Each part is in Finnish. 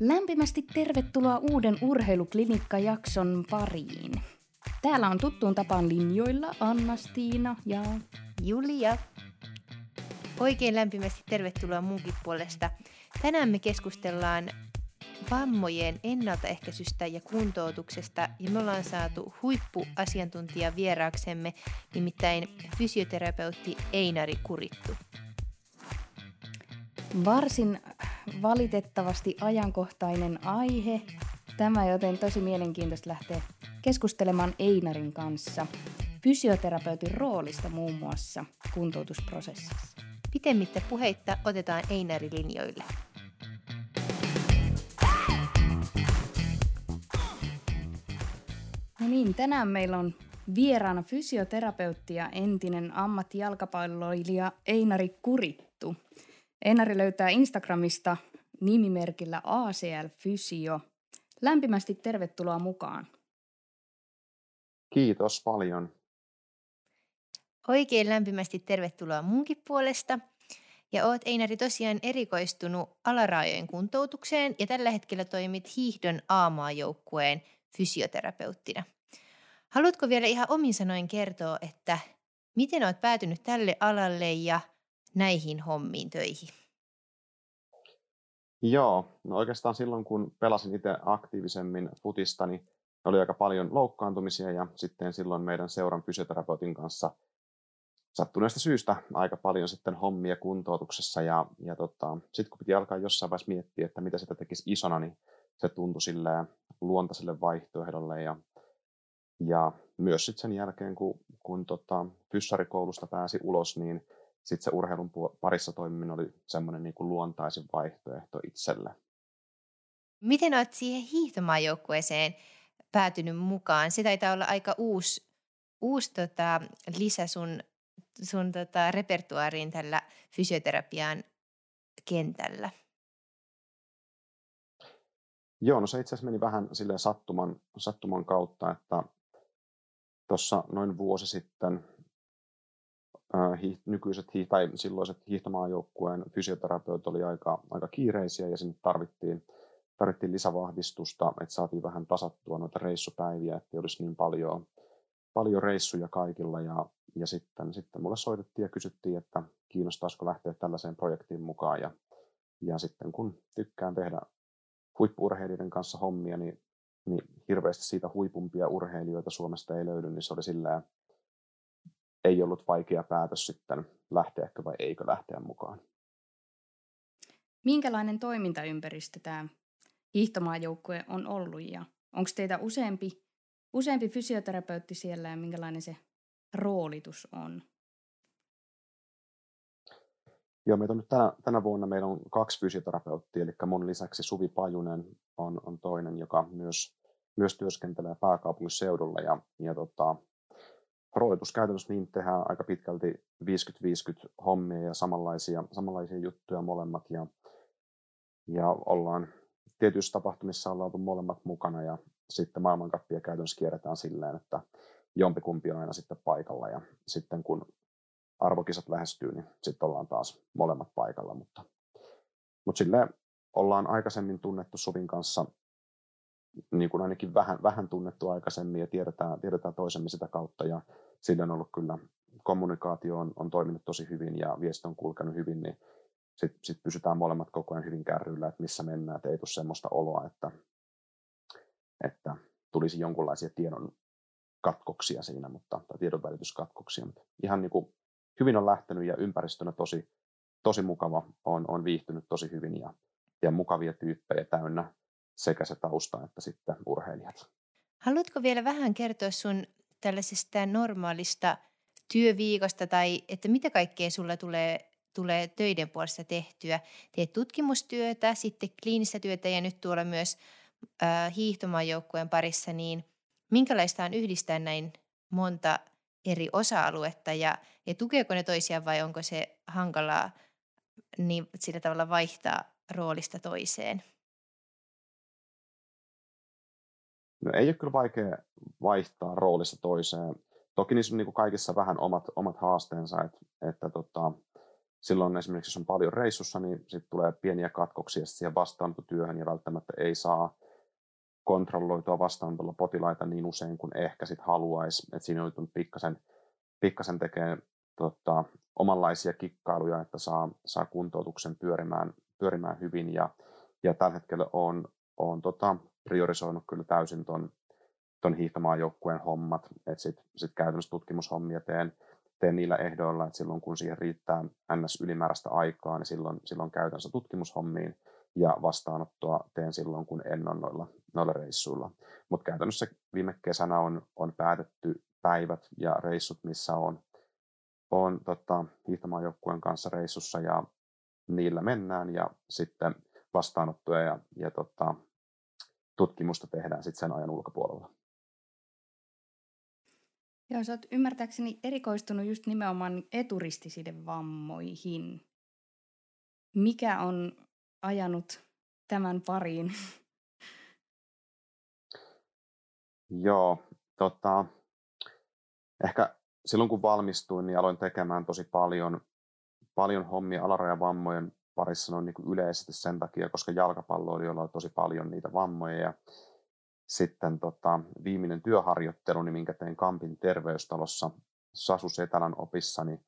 Lämpimästi tervetuloa uuden urheiluklinikka-jakson pariin. Täällä on tuttuun tapaan linjoilla Anna-Stiina ja Julia. Oikein lämpimästi tervetuloa munkin puolesta. Tänään me keskustellaan vammojen ennaltaehkäisystä ja kuntoutuksesta ja me ollaan saatu huippuasiantuntija vieraaksemme, nimittäin fysioterapeutti Einari Kurittu. Varsin valitettavasti ajankohtainen aihe tämä, joten tosi mielenkiintoista lähteä keskustelemaan Einarin kanssa fysioterapeutin roolista muun muassa kuntoutusprosessissa. Pitemmittä puheitta otetaan Einari linjoille. No niin, tänään meillä on vieraana fysioterapeutti ja entinen ammattijalkapalloilija Einari Kurittu. Einari löytää Instagramista nimimerkillä ACL Fysio. Lämpimästi tervetuloa mukaan. Kiitos paljon. Oikein lämpimästi tervetuloa munkin puolesta. Ja oot Einari tosiaan erikoistunut alaraajojen kuntoutukseen ja tällä hetkellä toimit hiihdon A-maajoukkueen fysioterapeuttina. Haluatko vielä ihan omin sanoin kertoa, että miten olet päätynyt tälle alalle ja näihin hommiin töihin? Joo, no oikeastaan silloin kun pelasin itse aktiivisemmin futista, niin oli aika paljon loukkaantumisia ja sitten silloin meidän seuran fysioterapeutin kanssa sattuneesta syystä aika paljon sitten hommia kuntoutuksessa ja, ja tota, sitten kun piti alkaa jossain vaiheessa miettiä, että mitä sitä tekisi isona, niin se tuntui silleen luontaiselle vaihtoehdolle ja, ja myös sitten sen jälkeen, kun, kun tota, fyssarikoulusta pääsi ulos, niin sitten se urheilun parissa toimiminen oli semmoinen niin kuin luontaisin vaihtoehto itselle. Miten olet siihen hiihtomaajoukkueeseen päätynyt mukaan? Se taitaa olla aika uusi, uusi tota, lisä sun, sun tota, repertuaariin tällä fysioterapian kentällä. Joo, no se itse asiassa meni vähän sille sattuman, sattuman kautta, että tuossa noin vuosi sitten nykyiset hii- tai silloiset hiihtomaajoukkueen fysioterapeutit oli aika, aika kiireisiä ja sinne tarvittiin, tarvittiin lisävahvistusta, että saatiin vähän tasattua noita reissupäiviä, että olisi niin paljon, paljon reissuja kaikilla. Ja, ja sitten, sitten mulle soitettiin ja kysyttiin, että kiinnostaisiko lähteä tällaiseen projektiin mukaan. Ja, ja sitten kun tykkään tehdä huippurheilijoiden kanssa hommia, niin, niin hirveästi siitä huipumpia urheilijoita Suomesta ei löydy, niin se oli silleen ei ollut vaikea päätös sitten lähteäkö vai eikö lähteä mukaan. Minkälainen toimintaympäristö tämä hiihtomaajoukkue on ollut ja onko teitä useampi, useampi fysioterapeutti siellä ja minkälainen se roolitus on? Joo, meitä on nyt tänä, tänä vuonna meillä on kaksi fysioterapeuttia, eli mun lisäksi Suvi Pajunen on, on toinen, joka myös, myös työskentelee pääkaupunkiseudulla ja, ja tota, roolitus käytännössä niin tehdään aika pitkälti 50-50 hommia ja samanlaisia, samanlaisia juttuja molemmat ja, ja ollaan tietyissä tapahtumissa ollaan oltu molemmat mukana ja sitten maailmankappia käytännössä kierretään silleen, että jompikumpi on aina sitten paikalla ja sitten kun arvokisat lähestyy, niin sitten ollaan taas molemmat paikalla, mutta, mutta silleen ollaan aikaisemmin tunnettu Suvin kanssa niin kuin ainakin vähän, vähän tunnettu aikaisemmin ja tiedetään, tiedetään toisemme sitä kautta. Ja sillä on ollut kyllä kommunikaatio on, on toiminut tosi hyvin ja viesti on kulkenut hyvin, niin sitten sit pysytään molemmat koko ajan hyvin kärryillä, että missä mennään, että ei tule semmoista oloa, että, että tulisi jonkunlaisia tiedon katkoksia siinä, mutta, tai tiedonvälityskatkoksia, mutta ihan niin kuin hyvin on lähtenyt ja ympäristönä tosi, tosi mukava, on, on viihtynyt tosi hyvin ja, ja mukavia tyyppejä täynnä sekä se tausta että sitten urheilijat. Haluatko vielä vähän kertoa sun tällaisesta normaalista työviikosta tai että mitä kaikkea sulla tulee, tulee töiden puolesta tehtyä? Teet tutkimustyötä, sitten kliinistä työtä ja nyt tuolla myös äh, hiihtomaajoukkueen parissa, niin minkälaista on yhdistää näin monta eri osa-aluetta ja, ja tukeeko ne toisiaan vai onko se hankalaa niin sillä tavalla vaihtaa roolista toiseen? No ei ole kyllä vaikea vaihtaa roolista toiseen. Toki niissä on niin kuin kaikissa vähän omat, omat haasteensa, että, että tota, silloin esimerkiksi, jos on paljon reissussa, niin sitten tulee pieniä katkoksia siihen vastaanottotyöhön ja välttämättä ei saa kontrolloitua vastaanotolla potilaita niin usein kuin ehkä sit haluaisi. Et siinä on pikkasen, pikkasen tekemään tota, omanlaisia kikkailuja, että saa, saa kuntoutuksen pyörimään, pyörimään hyvin. Ja, ja tällä hetkellä on, on tota, priorisoinut kyllä täysin ton, ton hiihtomaajoukkueen hommat. Että sitten sit käytännössä tutkimushommia teen, teen niillä ehdoilla, että silloin kun siihen riittää ns. ylimääräistä aikaa, niin silloin, silloin käytännössä tutkimushommiin ja vastaanottoa teen silloin, kun en ole noilla, noilla reissuilla. Mutta käytännössä viime kesänä on, on päätetty päivät ja reissut, missä on, on tota, hiihtomaajoukkueen kanssa reissussa ja niillä mennään ja sitten vastaanottoja ja, ja tota, tutkimusta tehdään sitten sen ajan ulkopuolella. Joo, sä oot ymmärtääkseni erikoistunut just nimenomaan eturistisiden vammoihin. Mikä on ajanut tämän pariin? Joo, tota, ehkä silloin kun valmistuin, niin aloin tekemään tosi paljon, paljon hommia alarajavammojen parissa noin niin yleisesti sen takia, koska jalkapalloilijoilla on tosi paljon niitä vammoja. Ja sitten tota, viimeinen työharjoittelu, niin minkä tein Kampin terveystalossa Sasu Setälän opissa, niin,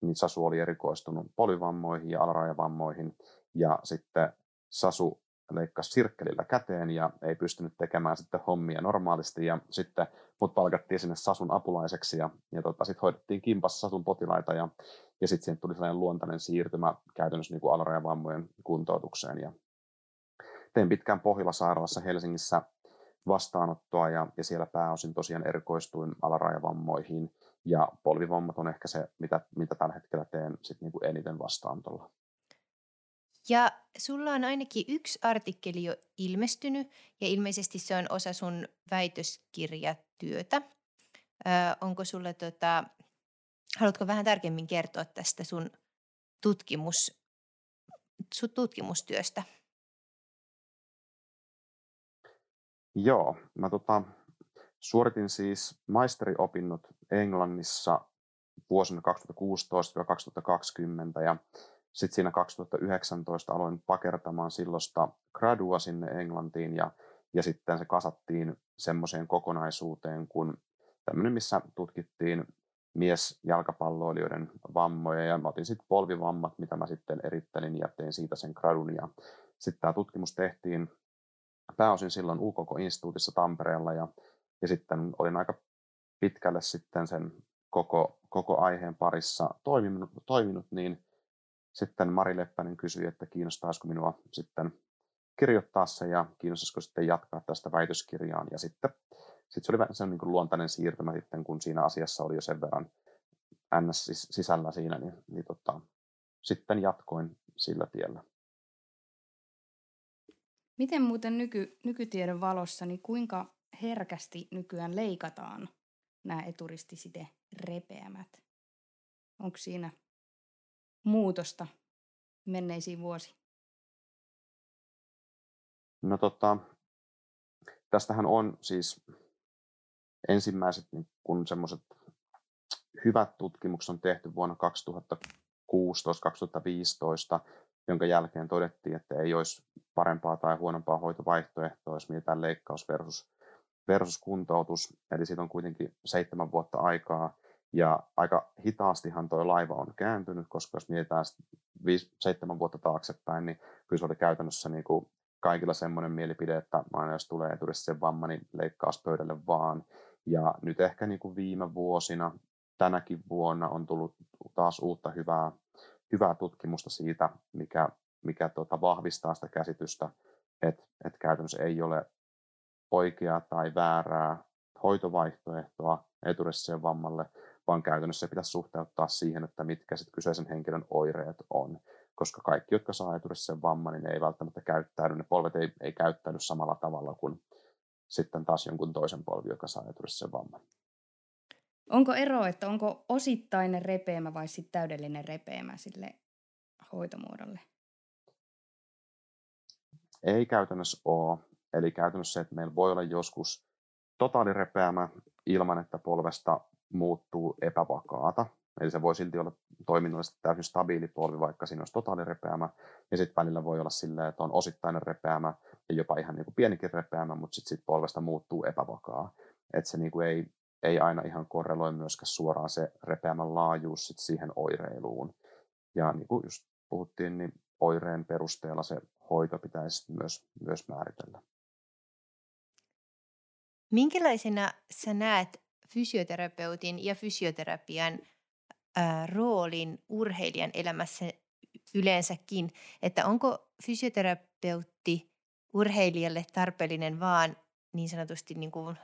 niin Sasu oli erikoistunut polyvammoihin ja alarajavammoihin. Ja sitten Sasu leikkasi sirkkelillä käteen ja ei pystynyt tekemään sitten hommia normaalisti. Ja sitten mut palkattiin sinne Sasun apulaiseksi ja, ja tota, sitten hoidettiin kimpassa Sasun potilaita ja, ja sitten siihen tuli sellainen luontainen siirtymä käytännössä niin alarajavammojen kuntoutukseen. Ja tein pitkään Pohjola-sairaalassa Helsingissä vastaanottoa ja, ja siellä pääosin tosiaan erikoistuin alarajavammoihin ja polvivammat on ehkä se, mitä, mitä tällä hetkellä teen sit niin kuin eniten vastaanotolla. Ja sulla on ainakin yksi artikkeli jo ilmestynyt ja ilmeisesti se on osa sun väitöskirjatyötä. Öö, onko sulle tota, haluatko vähän tarkemmin kertoa tästä sun tutkimus, sun tutkimustyöstä? Joo, mä tota, suoritin siis maisteriopinnot Englannissa vuosina 2016-2020 ja sitten siinä 2019 aloin pakertamaan silloista gradua sinne Englantiin ja, ja sitten se kasattiin semmoiseen kokonaisuuteen kuin tämmöinen, missä tutkittiin miesjalkapalloilijoiden vammoja. Ja mä otin sitten polvivammat, mitä mä sitten erittelin ja tein siitä sen gradun. Ja sitten tämä tutkimus tehtiin pääosin silloin UKK-instituutissa Tampereella. Ja, ja sitten olin aika pitkälle sitten sen koko, koko aiheen parissa toiminut, toiminut niin sitten Mari Leppänen kysyi, että kiinnostaisiko minua sitten kirjoittaa se ja kiinnostaisiko sitten jatkaa tästä väitöskirjaan. Ja sitten, sitten se oli vähän niin kuin luontainen siirtymä sitten, kun siinä asiassa oli jo sen verran NS sisällä siinä, niin, niin tota, sitten jatkoin sillä tiellä. Miten muuten nyky, nykytiedon valossa, niin kuinka herkästi nykyään leikataan nämä eturistiside repeämät? Onko siinä muutosta menneisiin vuosiin? No tota, tästähän on siis ensimmäiset niin kun semmoiset hyvät tutkimukset on tehty vuonna 2016-2015, jonka jälkeen todettiin, että ei olisi parempaa tai huonompaa hoitovaihtoehtoa, jos mietitään leikkaus versus, versus kuntoutus. Eli siitä on kuitenkin seitsemän vuotta aikaa. Ja aika hitaastihan tuo laiva on kääntynyt, koska jos mietitään viisi, seitsemän vuotta taaksepäin, niin kyllä se oli käytännössä niin kuin kaikilla semmoinen mielipide, että aina jos tulee eturistisen vamma, niin leikkaus pöydälle vaan. Ja nyt ehkä niin kuin viime vuosina, tänäkin vuonna on tullut taas uutta hyvää, hyvää tutkimusta siitä, mikä, mikä tota vahvistaa sitä käsitystä, että, että käytännössä ei ole oikeaa tai väärää hoitovaihtoehtoa eturistiseen vammalle, vaan käytännössä se pitäisi suhteuttaa siihen, että mitkä sit kyseisen henkilön oireet on. Koska kaikki, jotka saa eturisseen vamman, niin ne ei välttämättä käyttäydy, ne polvet ei, ei käyttäydy samalla tavalla kuin sitten taas jonkun toisen polvi, joka saa eturisseen vamman. Onko ero, että onko osittainen repeämä vai sitten täydellinen repeämä sille hoitomuodolle? Ei käytännössä ole. Eli käytännössä se, että meillä voi olla joskus totaalirepeämä ilman, että polvesta muuttuu epävakaata. Eli se voi silti olla toiminnallisesti täysin stabiili polvi, vaikka siinä olisi totaalirepeämä. Ja sitten välillä voi olla silleen, että on osittainen repeämä ja jopa ihan niin kuin pienikin repeämä, mutta sitten sit polvesta muuttuu epävakaa. Että se niin kuin ei, ei aina ihan korreloi myöskään suoraan se repeämän laajuus sit siihen oireiluun. Ja niin kuin just puhuttiin, niin oireen perusteella se hoito pitäisi myös, myös määritellä. Minkälaisena sä näet fysioterapeutin ja fysioterapian roolin urheilijan elämässä yleensäkin, että onko fysioterapeutti urheilijalle tarpeellinen vaan niin sanotusti niin kuin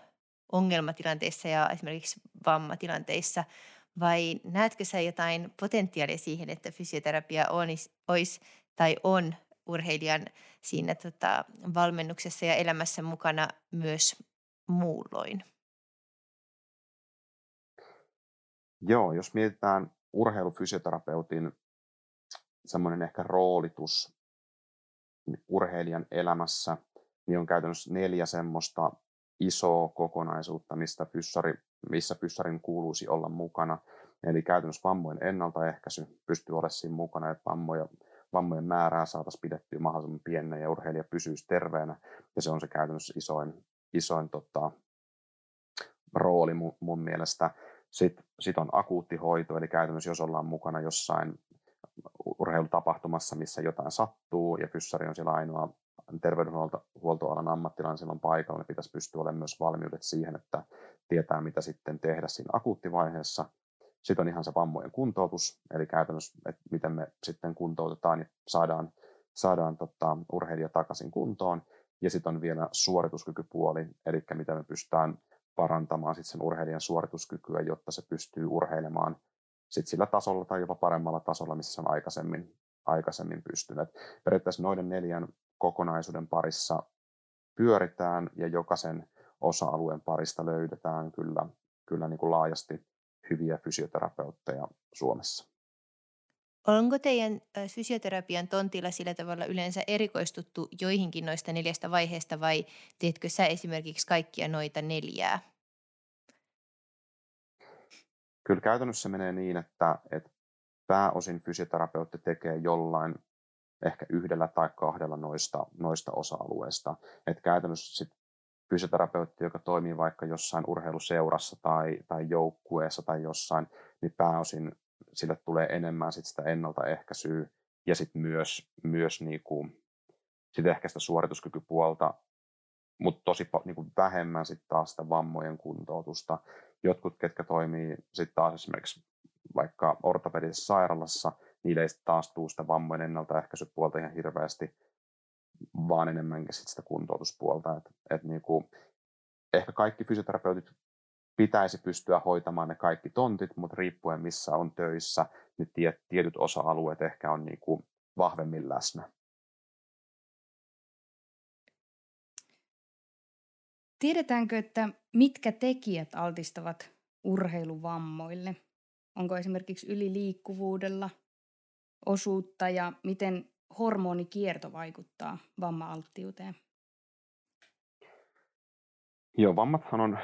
ongelmatilanteissa ja esimerkiksi vammatilanteissa, vai näetkö sä jotain potentiaalia siihen, että fysioterapia olisi, olisi tai on urheilijan siinä tota, valmennuksessa ja elämässä mukana myös muulloin? Joo, jos mietitään urheilufysioterapeutin semmoinen ehkä roolitus urheilijan elämässä, niin on käytännössä neljä semmoista isoa kokonaisuutta, mistä pyssari, missä pyssarin kuuluisi olla mukana. Eli käytännössä vammojen ennaltaehkäisy pystyy olemaan siinä mukana, että vammoja, vammojen määrää saataisiin pidettyä mahdollisimman pienenä ja urheilija pysyisi terveenä. Ja se on se käytännössä isoin, isoin tota, rooli mun, mun mielestä. Sitten sit on akuutti hoito, eli käytännössä jos ollaan mukana jossain urheilutapahtumassa, missä jotain sattuu ja fyssari on siellä ainoa terveydenhuoltoalan ammattilainen silloin paikalla, niin pitäisi pystyä olemaan myös valmiudet siihen, että tietää mitä sitten tehdä siinä akuuttivaiheessa. Sitten on ihan se vammojen kuntoutus, eli käytännössä, että miten me sitten kuntoutetaan ja saadaan, saadaan tota, urheilija takaisin kuntoon. Ja sitten on vielä suorituskykypuoli, eli miten me pystytään parantamaan sit sen urheilijan suorituskykyä, jotta se pystyy urheilemaan sit sillä tasolla tai jopa paremmalla tasolla, missä se on aikaisemmin, aikaisemmin pystynyt. Periaatteessa noiden neljän kokonaisuuden parissa pyöritään ja jokaisen osa-alueen parista löydetään kyllä, kyllä niin kuin laajasti hyviä fysioterapeutteja Suomessa. Onko teidän fysioterapian tontilla sillä tavalla yleensä erikoistuttu joihinkin noista neljästä vaiheesta vai teetkö sä esimerkiksi kaikkia noita neljää? Kyllä käytännössä menee niin, että, että pääosin fysioterapeutti tekee jollain ehkä yhdellä tai kahdella noista, noista osa-alueista. Että käytännössä sit fysioterapeutti, joka toimii vaikka jossain urheiluseurassa tai, tai joukkueessa tai jossain, niin pääosin sille tulee enemmän sit sitä ennaltaehkäisyä ja sitten myös, myös niinku, sit ehkä sitä suorituskykypuolta, mutta tosi niinku vähemmän sitten taas sitä vammojen kuntoutusta. Jotkut, ketkä toimii sitten taas esimerkiksi vaikka ortopedisessa sairaalassa, niille ei taas tuu sitä vammojen ennaltaehkäisypuolta ihan hirveästi, vaan enemmänkin sit sitä kuntoutuspuolta. Et, et niinku, ehkä kaikki fysioterapeutit pitäisi pystyä hoitamaan ne kaikki tontit, mutta riippuen missä on töissä, niin tietyt osa-alueet ehkä on niinku vahvemmin läsnä. Tiedetäänkö, että mitkä tekijät altistavat urheiluvammoille? Onko esimerkiksi yliliikkuvuudella osuutta ja miten hormonikierto vaikuttaa vamma-alttiuteen? Joo, vammathan on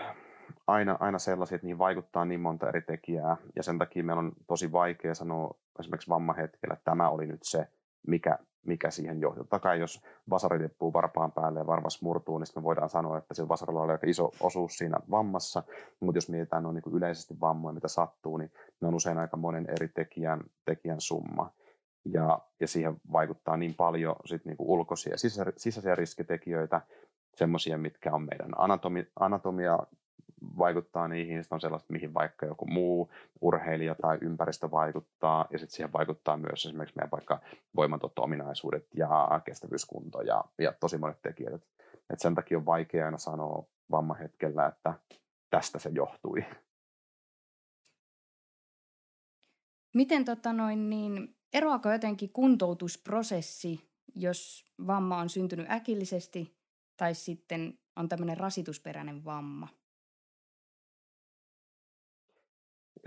aina, aina sellaisia, että niihin vaikuttaa niin monta eri tekijää, ja sen takia meillä on tosi vaikea sanoa esimerkiksi vammahetkellä, että tämä oli nyt se, mikä, mikä siihen johti. Totta kai jos vasari tippuu varpaan päälle ja varmas murtuu, niin me voidaan sanoa, että sillä vasarilla oli aika iso osuus siinä vammassa, mutta jos mietitään noin niin yleisesti vammoja, mitä sattuu, niin ne on usein aika monen eri tekijän, tekijän summa ja, ja siihen vaikuttaa niin paljon sit niinku ulkoisia ja sisä, sisäisiä riskitekijöitä, semmoisia, mitkä on meidän anatomi, anatomia vaikuttaa niihin, sitten on sellaista, mihin vaikka joku muu urheilija tai ympäristö vaikuttaa, ja sitten siihen vaikuttaa myös esimerkiksi meidän vaikka voimantuotto-ominaisuudet ja kestävyyskunto ja, ja tosi monet tekijät. Et, et sen takia on vaikea aina sanoa vammahetkellä, että tästä se johtui. Miten tota noin, niin, eroako jotenkin kuntoutusprosessi, jos vamma on syntynyt äkillisesti tai sitten on tämmöinen rasitusperäinen vamma?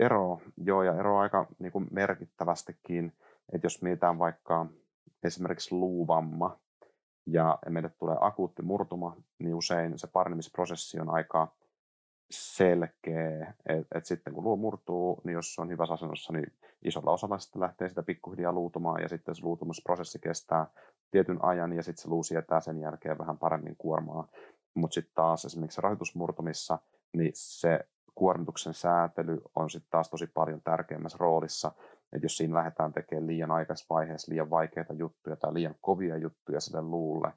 Ero, joo, ja ero aika niin kuin merkittävästikin, että jos mietitään vaikka esimerkiksi luuvamma, ja meille tulee akuutti murtuma, niin usein se paranemisprosessi on aika, selkeä, että et sitten kun luo murtuu, niin jos se on hyvässä asennossa, niin isolla osalla sitten lähtee sitä pikkuhiljaa luutumaan ja sitten se luutumusprosessi kestää tietyn ajan ja sitten se luu sietää sen jälkeen vähän paremmin kuormaa. Mutta sitten taas esimerkiksi rahoitusmurtumissa, niin se kuormituksen säätely on sitten taas tosi paljon tärkeämmässä roolissa, että jos siinä lähdetään tekemään liian aikaisessa vaiheessa liian vaikeita juttuja tai liian kovia juttuja sille luulle,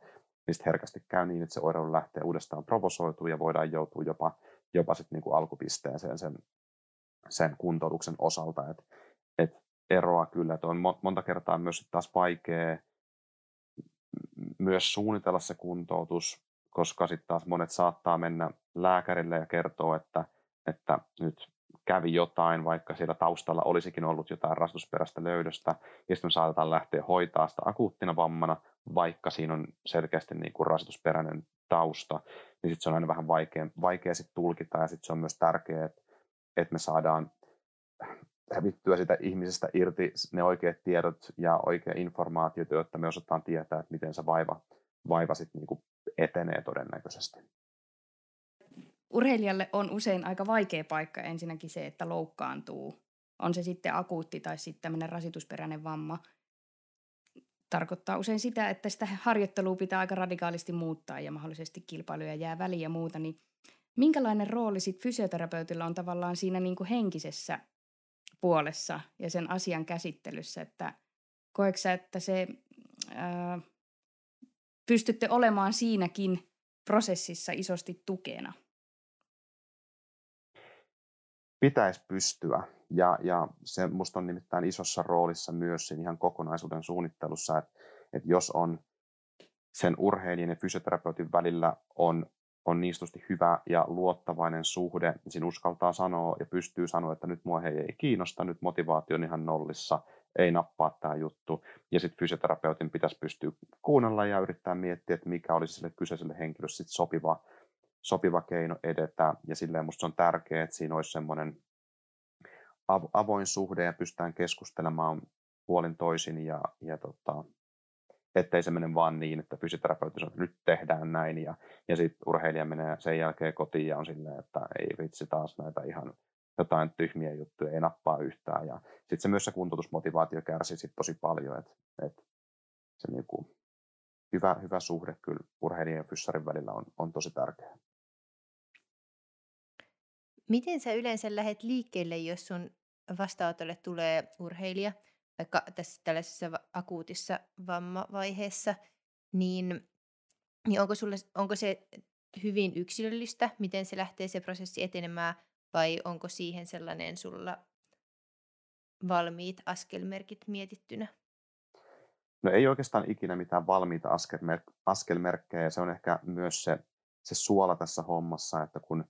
niin herkästi käy niin, että se oireilu lähtee uudestaan provosoituu ja voidaan joutua jopa, jopa sitten niin kuin alkupisteeseen sen, sen kuntoutuksen osalta. Et, et eroa kyllä, että on monta kertaa myös taas vaikea myös suunnitella se kuntoutus, koska sitten taas monet saattaa mennä lääkärille ja kertoo, että, että nyt kävi jotain, vaikka siellä taustalla olisikin ollut jotain rastusperäistä löydöstä, ja sitten saatetaan lähteä hoitaa sitä akuuttina vammana, vaikka siinä on selkeästi niin kuin rasitusperäinen tausta, niin sitten se on aina vähän vaikea, vaikea sit tulkita, ja sitten se on myös tärkeää, että, että me saadaan hävittyä sitä ihmisestä irti ne oikeat tiedot ja oikea informaatio, jotta me osataan tietää, että miten se vaiva, vaiva sitten niin etenee todennäköisesti. Urheilijalle on usein aika vaikea paikka ensinnäkin se, että loukkaantuu. On se sitten akuutti tai sitten tämmöinen rasitusperäinen vamma. Tarkoittaa usein sitä, että sitä harjoittelua pitää aika radikaalisti muuttaa ja mahdollisesti kilpailuja jää väliin ja muuta. Niin minkälainen rooli sitten fysioterapeutilla on tavallaan siinä niin kuin henkisessä puolessa ja sen asian käsittelyssä, että koetko että se, ää, pystytte olemaan siinäkin prosessissa isosti tukena? Pitäisi pystyä. Ja, ja se minusta on nimittäin isossa roolissa myös siinä ihan kokonaisuuden suunnittelussa, että, että jos on sen urheilijan ja fysioterapeutin välillä on on niin hyvä ja luottavainen suhde, niin siinä uskaltaa sanoa ja pystyy sanoa, että nyt mua hei ei kiinnosta, nyt motivaatio on ihan nollissa, ei nappaa tämä juttu. Ja sitten fysioterapeutin pitäisi pystyä kuunnella ja yrittää miettiä, että mikä olisi sille kyseiselle henkilölle sit sopiva, sopiva keino edetä. Ja silleen musta on tärkeää, että siinä olisi semmoinen avoin suhde ja pystytään keskustelemaan puolin toisin ja, ja tota, ettei se mene vaan niin, että fysioterapeutti sanoo, että nyt tehdään näin ja, ja sitten urheilija menee sen jälkeen kotiin ja on silleen, että ei vitsi taas näitä ihan jotain tyhmiä juttuja, ei nappaa yhtään ja sitten se myös se kuntoutusmotivaatio kärsii sit tosi paljon, että et se niinku, hyvä, hyvä suhde kyllä urheilijan ja fyssarin välillä on, on tosi tärkeä. Miten sä yleensä lähdet liikkeelle, jos sun vastaanotolle tulee urheilija – vaikka tässä tällaisessa akuutissa vammavaiheessa, niin, niin onko, sulle, onko se hyvin yksilöllistä, miten se lähtee se prosessi etenemään, vai onko siihen sellainen sulla valmiit askelmerkit mietittynä? No ei oikeastaan ikinä mitään valmiita askelmer- askelmerkkejä, se on ehkä myös se, se suola tässä hommassa, että kun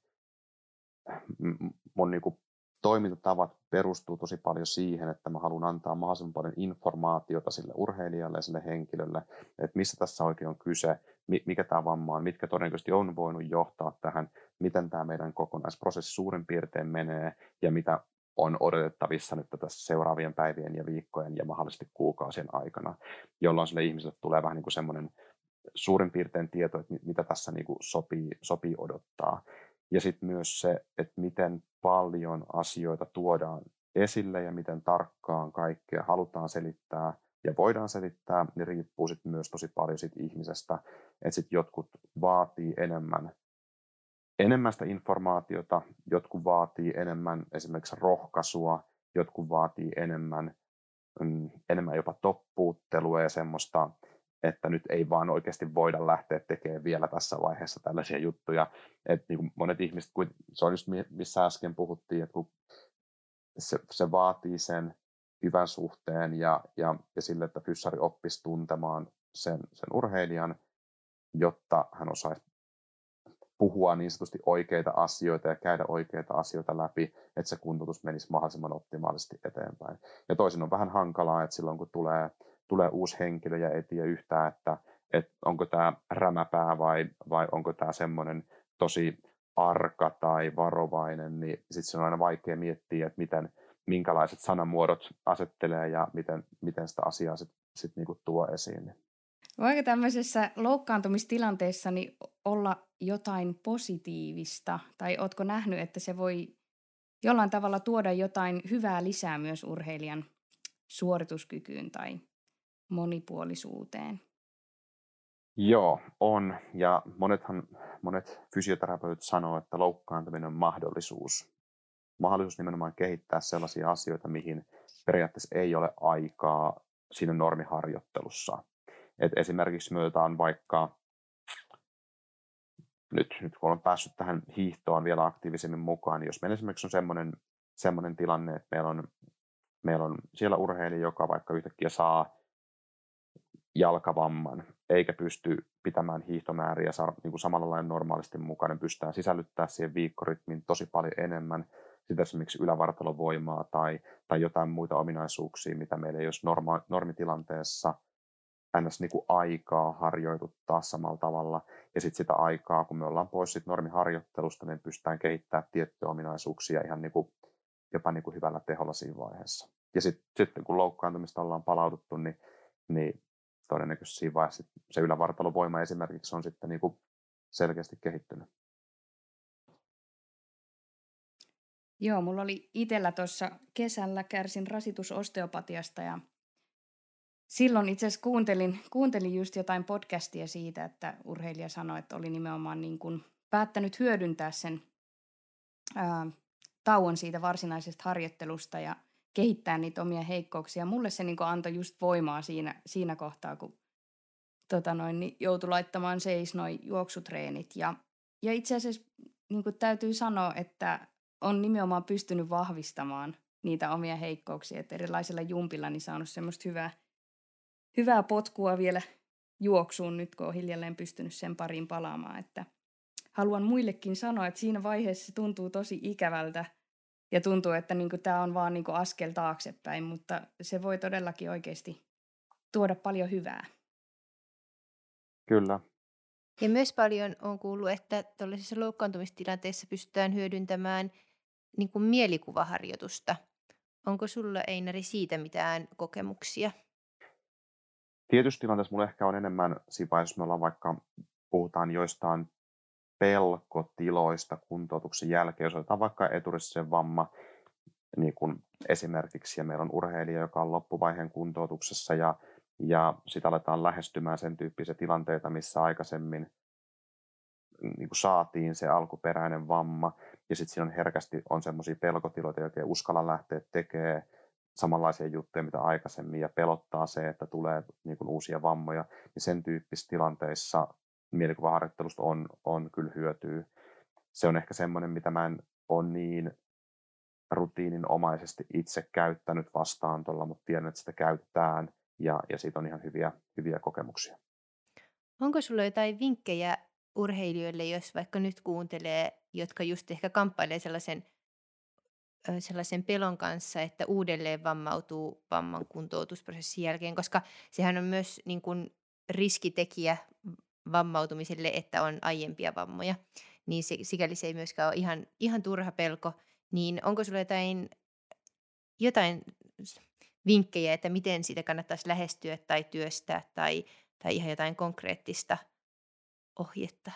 mun niin toimintatavat perustuu tosi paljon siihen, että mä haluan antaa mahdollisimman paljon informaatiota sille urheilijalle ja sille henkilölle, että missä tässä oikein on kyse, mikä tämä vamma on, mitkä todennäköisesti on voinut johtaa tähän, miten tämä meidän kokonaisprosessi suurin piirtein menee ja mitä on odotettavissa nyt tässä seuraavien päivien ja viikkojen ja mahdollisesti kuukausien aikana, jolloin sille ihmiselle tulee vähän niin kuin semmoinen suurin piirtein tieto, että mitä tässä niin kuin sopii, sopii odottaa. Ja sitten myös se, että miten paljon asioita tuodaan esille ja miten tarkkaan kaikkea halutaan selittää ja voidaan selittää, niin riippuu sitten myös tosi paljon siitä ihmisestä. Että sitten jotkut vaatii enemmän, enemmän sitä informaatiota, jotkut vaatii enemmän esimerkiksi rohkaisua, jotkut vaatii enemmän, mm, enemmän jopa toppuuttelua ja semmoista että nyt ei vaan oikeasti voida lähteä tekemään vielä tässä vaiheessa tällaisia juttuja. Että niin kuin monet ihmiset, se on just missä äsken puhuttiin, että kun se, se vaatii sen hyvän suhteen ja, ja, ja sille, että fyssari oppisi tuntemaan sen, sen urheilijan, jotta hän osaisi puhua niin sanotusti oikeita asioita ja käydä oikeita asioita läpi, että se kuntoutus menisi mahdollisimman optimaalisesti eteenpäin. Ja toisin on vähän hankalaa, että silloin kun tulee tulee uusi henkilö ja ei tiedä yhtään, että, että onko tämä rämäpää vai, vai onko tämä semmoinen tosi arka tai varovainen, niin sitten se on aina vaikea miettiä, että miten, minkälaiset sanamuodot asettelee ja miten, miten sitä asiaa sitten sit niinku tuo esiin. Voiko tämmöisessä loukkaantumistilanteessa niin olla jotain positiivista? Tai ootko nähnyt, että se voi jollain tavalla tuoda jotain hyvää lisää myös urheilijan suorituskykyyn tai monipuolisuuteen? Joo, on. Ja monethan, monet fysioterapeutit sanoo, että loukkaantuminen on mahdollisuus. Mahdollisuus nimenomaan kehittää sellaisia asioita, mihin periaatteessa ei ole aikaa siinä normiharjoittelussa. Et esimerkiksi me vaikka, nyt, nyt kun olen päässyt tähän hiihtoon vielä aktiivisemmin mukaan, niin jos meillä esimerkiksi on semmoinen, semmoinen tilanne, että meillä on, meillä on siellä urheilija, joka vaikka yhtäkkiä saa jalkavamman, eikä pysty pitämään hiihtomääriä niin kuin samalla lailla normaalisti mukaan, niin pystytään sisällyttää siihen viikkorytmiin tosi paljon enemmän sitä esimerkiksi ylävartalovoimaa tai, tai jotain muita ominaisuuksia, mitä meillä ei olisi norma, normitilanteessa ns. Niin kuin aikaa harjoituttaa samalla tavalla. Ja sitten sitä aikaa, kun me ollaan pois sit normiharjoittelusta, niin pystytään kehittämään tiettyjä ominaisuuksia ihan niin kuin, jopa niin kuin hyvällä teholla siinä vaiheessa. Ja sitten sit, kun loukkaantumista ollaan palauduttu, niin, niin todennäköisesti siinä vaiheessa se ylävartalovoima esimerkiksi on sitten niin kuin selkeästi kehittynyt. Joo, mulla oli itsellä tuossa kesällä kärsin rasitusosteopatiasta ja silloin itse asiassa kuuntelin, kuuntelin just jotain podcastia siitä, että urheilija sanoi, että oli nimenomaan niin kuin päättänyt hyödyntää sen ää, tauon siitä varsinaisesta harjoittelusta ja kehittää niitä omia heikkouksia. Mulle se niin antoi just voimaa siinä, siinä kohtaa, kun tota noin, niin joutui laittamaan seis noin juoksutreenit. Ja, ja itse asiassa niin täytyy sanoa, että on nimenomaan pystynyt vahvistamaan niitä omia heikkouksia, että erilaisilla jumpilla niin saanut semmoista hyvää, hyvää potkua vielä juoksuun nyt, kun on hiljalleen pystynyt sen pariin palaamaan, että haluan muillekin sanoa, että siinä vaiheessa se tuntuu tosi ikävältä ja tuntuu, että niin tämä on vaan niin askel taaksepäin, mutta se voi todellakin oikeasti tuoda paljon hyvää. Kyllä. Ja myös paljon on kuullut, että tuollaisissa loukkaantumistilanteissa pystytään hyödyntämään niin kuin mielikuvaharjoitusta. Onko sulla Einari siitä mitään kokemuksia? Tietysti tilanteessa mulla ehkä on enemmän siinä jos me ollaan vaikka puhutaan joistain pelkotiloista kuntoutuksen jälkeen, jos otetaan vaikka eturissisen vamma niin kuin esimerkiksi, ja meillä on urheilija, joka on loppuvaiheen kuntoutuksessa, ja, ja sitä aletaan lähestymään sen tyyppisiä tilanteita, missä aikaisemmin niin kuin saatiin se alkuperäinen vamma, ja sitten siinä on herkästi on semmoisia pelkotiloita, joita ei uskalla lähteä tekemään samanlaisia juttuja, mitä aikaisemmin, ja pelottaa se, että tulee niin kuin uusia vammoja, niin sen tyyppisissä tilanteissa mielikuvaharjoittelusta on, on kyllä hyötyä. Se on ehkä semmoinen, mitä mä en ole niin rutiininomaisesti itse käyttänyt vastaantolla, mutta tiedän, että sitä käytetään ja, ja siitä on ihan hyviä, hyviä kokemuksia. Onko sulla jotain vinkkejä urheilijoille, jos vaikka nyt kuuntelee, jotka just ehkä kamppailee sellaisen, sellaisen pelon kanssa, että uudelleen vammautuu vamman kuntoutusprosessin jälkeen, koska sehän on myös niin kuin riskitekijä vammautumiselle, että on aiempia vammoja, niin se, sikäli se ei myöskään ole ihan, ihan turha pelko. Niin onko sinulla jotain, jotain vinkkejä, että miten sitä kannattaisi lähestyä tai työstää tai, tai ihan jotain konkreettista ohjetta?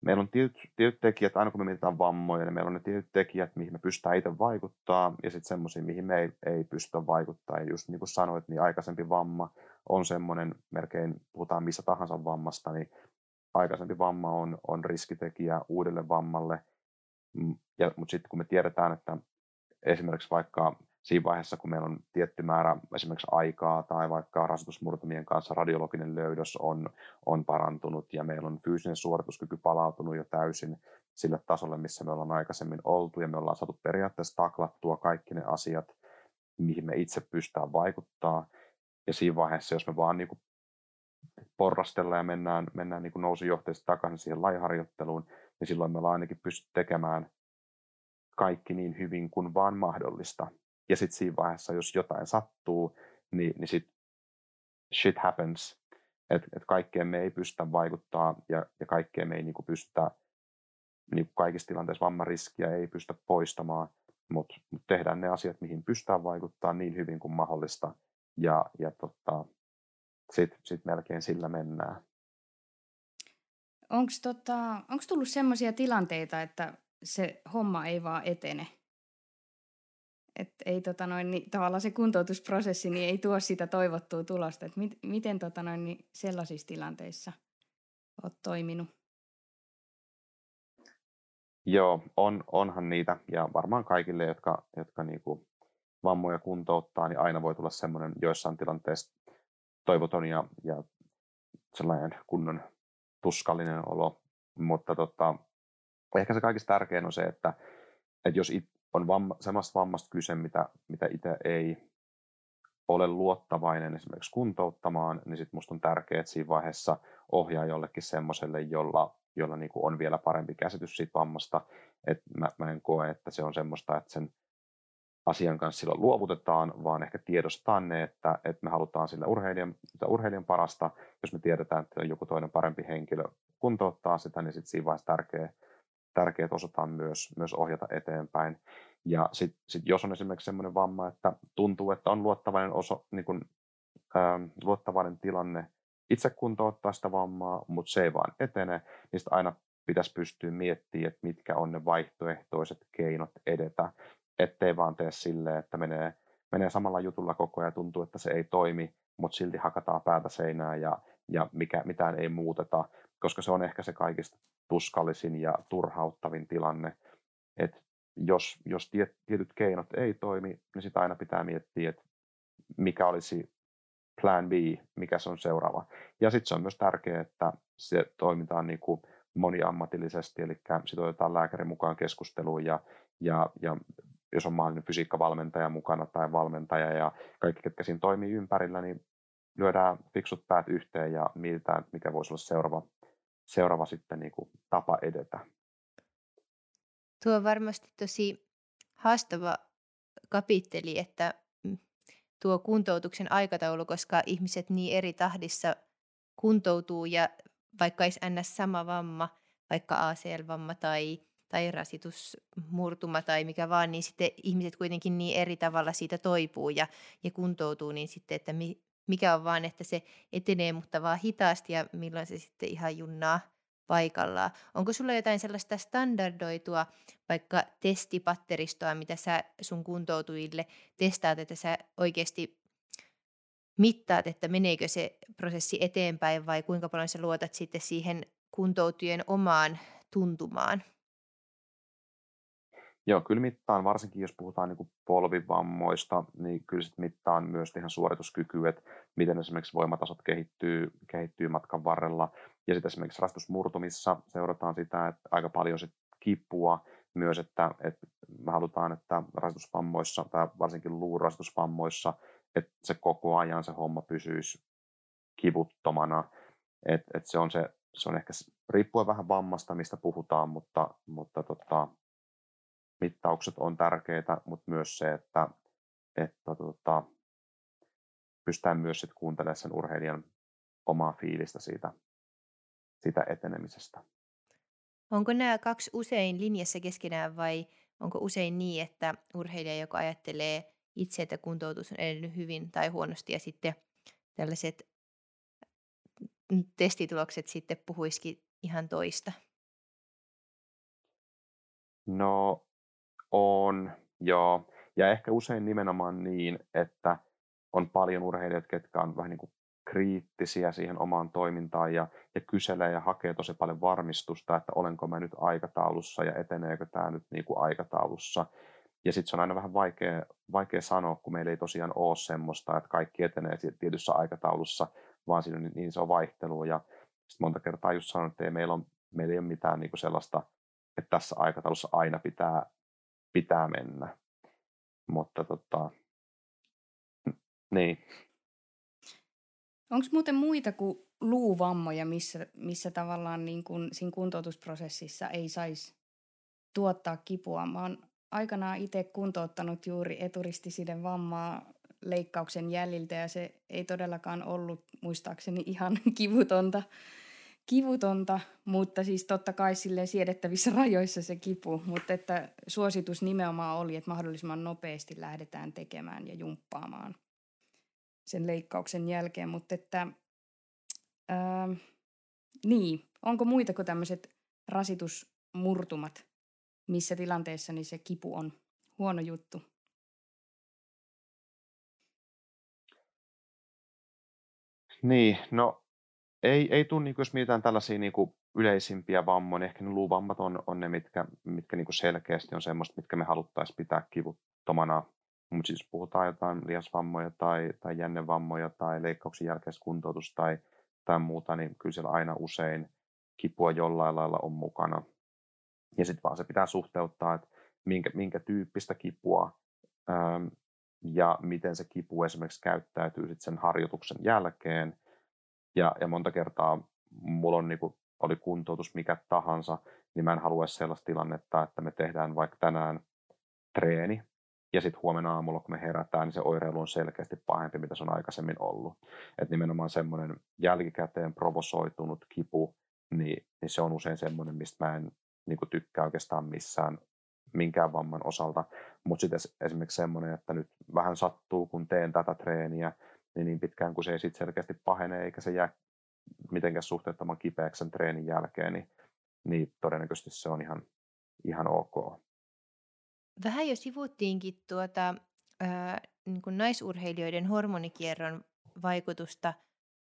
Meillä on tietyt, tietyt tekijät, aina kun me mietitään vammoja, niin meillä on ne tietyt tekijät, mihin me pystytään itse vaikuttaa, ja sitten semmoisia, mihin me ei, ei pystytä vaikuttaa. Ja just niin kuin sanoit, niin aikaisempi vamma on semmoinen, melkein puhutaan missä tahansa vammasta, niin aikaisempi vamma on, on riskitekijä uudelle vammalle. Mm, mutta sitten kun me tiedetään, että esimerkiksi vaikka siinä vaiheessa, kun meillä on tietty määrä esimerkiksi aikaa tai vaikka rasitusmurtumien kanssa radiologinen löydös on, on parantunut ja meillä on fyysinen suorituskyky palautunut jo täysin sille tasolle, missä me ollaan aikaisemmin oltu ja me ollaan saatu periaatteessa taklattua kaikki ne asiat, mihin me itse pystytään vaikuttaa. Ja siinä vaiheessa, jos me vaan niin kuin ja mennään, mennään niin nousujohteisesti takaisin siihen laiharjoitteluun, niin silloin me ollaan ainakin pysty tekemään kaikki niin hyvin kuin vaan mahdollista. Ja sitten siinä vaiheessa, jos jotain sattuu, niin, niin sitten shit happens. Että et kaikkeen me ei pystytä vaikuttaa ja, ja kaikkeen me ei niinku pystytä, niinku kaikissa tilanteissa vammariskiä ei pystytä poistamaan, mutta mut tehdään ne asiat, mihin pystytään vaikuttaa niin hyvin kuin mahdollista ja, ja tota, sitten sit melkein sillä mennään. Onko tota, tullut sellaisia tilanteita, että se homma ei vaan etene? Että ei tota noin, niin, tavallaan se kuntoutusprosessi niin ei tuo sitä toivottua tulosta. Et mit, miten tota noin, niin sellaisissa tilanteissa olet toiminut? Joo, on, onhan niitä ja varmaan kaikille, jotka, jotka niinku vammoja kuntouttaa, niin aina voi tulla semmoinen joissain tilanteissa toivoton ja, ja sellainen kunnon tuskallinen olo. Mutta tota, ehkä se kaikista tärkein on se, että, että jos on vamma, semmoista vammasta kyse, mitä, mitä itse ei ole luottavainen esimerkiksi kuntouttamaan, niin sitten musta on tärkeää, että siinä vaiheessa ohjaa jollekin semmoiselle, jolla, jolla niin kuin on vielä parempi käsitys siitä vammasta. että mä, mä en koe, että se on semmoista, että sen asian kanssa silloin luovutetaan, vaan ehkä tiedostaa ne, että, että me halutaan sillä urheilijan, urheilijan parasta. Jos me tiedetään, että joku toinen parempi henkilö kuntouttaa sitä, niin sitten siinä vaiheessa tärkeää, tärkeää että osataan myös, myös ohjata eteenpäin. Ja sitten sit jos on esimerkiksi sellainen vamma, että tuntuu, että on luottavainen, oso, niin kun, ähm, luottavainen tilanne itse kuntouttaa sitä vammaa, mutta se ei vaan etene, niin aina pitäisi pystyä miettimään, että mitkä on ne vaihtoehtoiset keinot edetä ettei vaan tee silleen, että menee, menee samalla jutulla koko ajan tuntuu, että se ei toimi, mutta silti hakataan päätä seinään ja, ja mikä, mitään ei muuteta, koska se on ehkä se kaikista tuskallisin ja turhauttavin tilanne, että jos, jos tiet, tietyt keinot ei toimi, niin sitä aina pitää miettiä, että mikä olisi plan B, mikä se on seuraava. Ja sitten se on myös tärkeää, että se toimitaan niin kuin moniammatillisesti, eli sitoutetaan lääkärin mukaan keskusteluun ja, ja, ja jos on mahdollinen fysiikkavalmentaja mukana tai valmentaja ja kaikki, ketkä siinä toimii ympärillä, niin lyödään fiksut päät yhteen ja mietitään, mikä voisi olla seuraava, seuraava sitten niin kuin tapa edetä. Tuo on varmasti tosi haastava kapitteli, että mm, tuo kuntoutuksen aikataulu, koska ihmiset niin eri tahdissa kuntoutuu ja vaikka olisi ns. sama vamma, vaikka ACL-vamma tai tai rasitusmurtuma tai mikä vaan, niin sitten ihmiset kuitenkin niin eri tavalla siitä toipuu ja, ja kuntoutuu, niin sitten, että mi, mikä on vaan, että se etenee, mutta vaan hitaasti ja milloin se sitten ihan junnaa paikallaan. Onko sulla jotain sellaista standardoitua vaikka testipatteristoa, mitä sä sun kuntoutujille testaat, että sä oikeasti mittaat, että meneekö se prosessi eteenpäin vai kuinka paljon sä luotat sitten siihen kuntoutujen omaan tuntumaan? Joo, kyllä mittaan, varsinkin jos puhutaan niin kuin polvivammoista, niin kyllä sit mittaan myös ihan suorituskykyä, että miten esimerkiksi voimatasot kehittyy, kehittyy matkan varrella. Ja sitten esimerkiksi rastusmurtumissa seurataan sitä, että aika paljon sit kipua myös, että, että me halutaan, että rastusvammoissa tai varsinkin luurastusvammoissa, että se koko ajan se homma pysyisi kivuttomana. että et se, on se, se on ehkä riippuen vähän vammasta, mistä puhutaan, mutta, mutta tota, mittaukset on tärkeitä, mutta myös se, että, että tota, pystytään myös sit kuuntelemaan sen urheilijan omaa fiilistä siitä, siitä etenemisestä. Onko nämä kaksi usein linjassa keskenään vai onko usein niin, että urheilija, joka ajattelee itse, että kuntoutus on edennyt hyvin tai huonosti ja sitten tällaiset testitulokset sitten puhuisikin ihan toista? No on, joo. Ja ehkä usein nimenomaan niin, että on paljon urheilijoita, ketkä on vähän niin kuin kriittisiä siihen omaan toimintaan ja, ja kyselee ja hakee tosi paljon varmistusta, että olenko mä nyt aikataulussa ja eteneekö tämä nyt niin kuin aikataulussa. Ja sitten se on aina vähän vaikea, vaikea sanoa, kun meillä ei tosiaan ole semmoista, että kaikki etenee tietyssä aikataulussa, vaan siinä on niin se on vaihtelu. Ja sitten monta kertaa just sanon, että ei meillä, on, meillä ei ole mitään niin kuin sellaista, että tässä aikataulussa aina pitää pitää mennä. Mutta tota, niin. Onko muuten muita kuin luuvammoja, missä, missä tavallaan niin kun siinä kuntoutusprosessissa ei saisi tuottaa kipua? Mä oon aikanaan itse kuntouttanut juuri eturistisiden vammaa leikkauksen jäljiltä ja se ei todellakaan ollut muistaakseni ihan kivutonta kivutonta, mutta siis totta kai sille siedettävissä rajoissa se kipu, mutta että suositus nimenomaan oli, että mahdollisimman nopeasti lähdetään tekemään ja jumppaamaan sen leikkauksen jälkeen, mutta että ää, niin, onko muita kuin tämmöiset rasitusmurtumat, missä tilanteessa niin se kipu on huono juttu? Niin, no ei, ei tule, niin jos mietitään tällaisia niin kuin yleisimpiä vammoja, niin ehkä ne luuvammat on, on ne, mitkä, mitkä niin kuin selkeästi on semmoista, mitkä me haluttaisiin pitää kivuttomana. Mutta siis puhutaan jotain liasvammoja tai, tai jännevammoja tai leikkauksen jälkeistä kuntoutus tai, tai muuta, niin kyllä siellä aina usein kipua jollain lailla on mukana. Ja sitten vaan se pitää suhteuttaa, että minkä, minkä tyyppistä kipua ähm, ja miten se kipu esimerkiksi käyttäytyy sit sen harjoituksen jälkeen. Ja, ja monta kertaa mulla on, niin kuin, oli kuntoutus mikä tahansa, niin mä en halua sellaista tilannetta, että me tehdään vaikka tänään treeni, ja sitten huomenna aamulla, kun me herätään, niin se oireilu on selkeästi pahempi, mitä se on aikaisemmin ollut. Että nimenomaan semmoinen jälkikäteen provosoitunut kipu, niin, niin se on usein semmoinen, mistä mä en niin tykkää oikeastaan missään minkään vamman osalta. Mutta sitten esimerkiksi semmoinen, että nyt vähän sattuu, kun teen tätä treeniä, niin niin pitkään kuin se ei sitten selkeästi pahene, eikä se jää mitenkään suhteettoman kipeäksi sen treenin jälkeen, niin, niin todennäköisesti se on ihan, ihan ok. Vähän jo sivuttiinkin tuota, ää, niin kuin naisurheilijoiden hormonikierron vaikutusta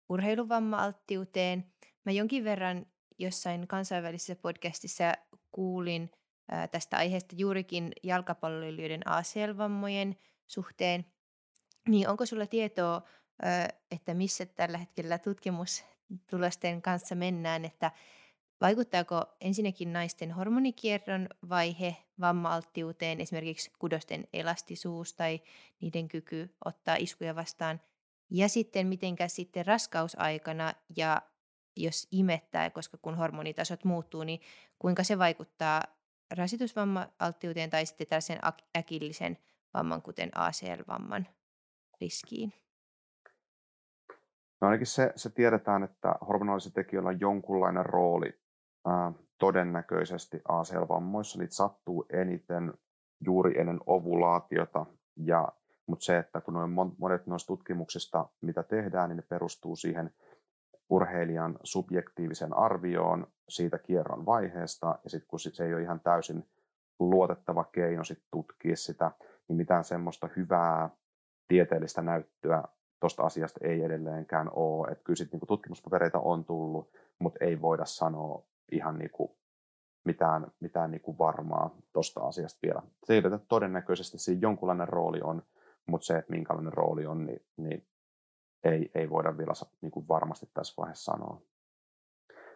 urheiluvamma-alttiuteen. Mä jonkin verran jossain kansainvälisessä podcastissa kuulin ää, tästä aiheesta juurikin jalkapalloilijoiden ACL-vammojen suhteen. Niin onko sulla tietoa, että missä tällä hetkellä tutkimustulosten kanssa mennään, että Vaikuttaako ensinnäkin naisten hormonikierron vaihe vamma-alttiuteen, esimerkiksi kudosten elastisuus tai niiden kyky ottaa iskuja vastaan, ja sitten mitenkä sitten raskausaikana ja jos imettää, koska kun hormonitasot muuttuu, niin kuinka se vaikuttaa rasitusvamma-alttiuteen tai sitten tällaisen äkillisen vamman, kuten ACL-vamman riskiin? No ainakin se, se tiedetään, että hormonaalisilla tekijöillä on jonkunlainen rooli ää, todennäköisesti ACL-vammoissa niitä sattuu eniten juuri ennen ovulaatiota, ja, mutta se, että kun noin monet noista tutkimuksista, mitä tehdään, niin ne perustuu siihen urheilijan subjektiivisen arvioon siitä kierron vaiheesta, ja sitten kun se ei ole ihan täysin luotettava keino sit tutkia sitä, niin mitään semmoista hyvää tieteellistä näyttöä tuosta asiasta ei edelleenkään ole. Että kyllä sitten niin tutkimuspapereita on tullut, mutta ei voida sanoa ihan niin kuin mitään, mitään niin kuin varmaa tuosta asiasta vielä. Se että todennäköisesti siinä jonkunlainen rooli on, mutta se, että minkälainen rooli on, niin, niin ei, ei voida vielä niin kuin varmasti tässä vaiheessa sanoa.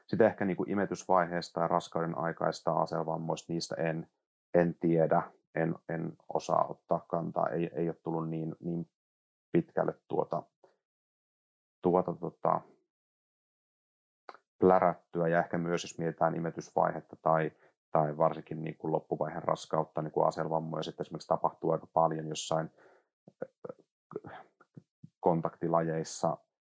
Sitten ehkä niin kuin imetysvaiheesta ja raskauden aikaista aselvammoista, niistä en, en tiedä, en, en osaa ottaa kantaa, ei, ei ole tullut niin, niin pitkälle tuota, tuota, tuota plärättyä. Ja ehkä myös jos mietitään imetysvaihetta tai, tai varsinkin niin kuin loppuvaiheen raskautta, niin kuin aselvammoja sitten esimerkiksi tapahtuu aika paljon jossain äh, kontaktilajeissa,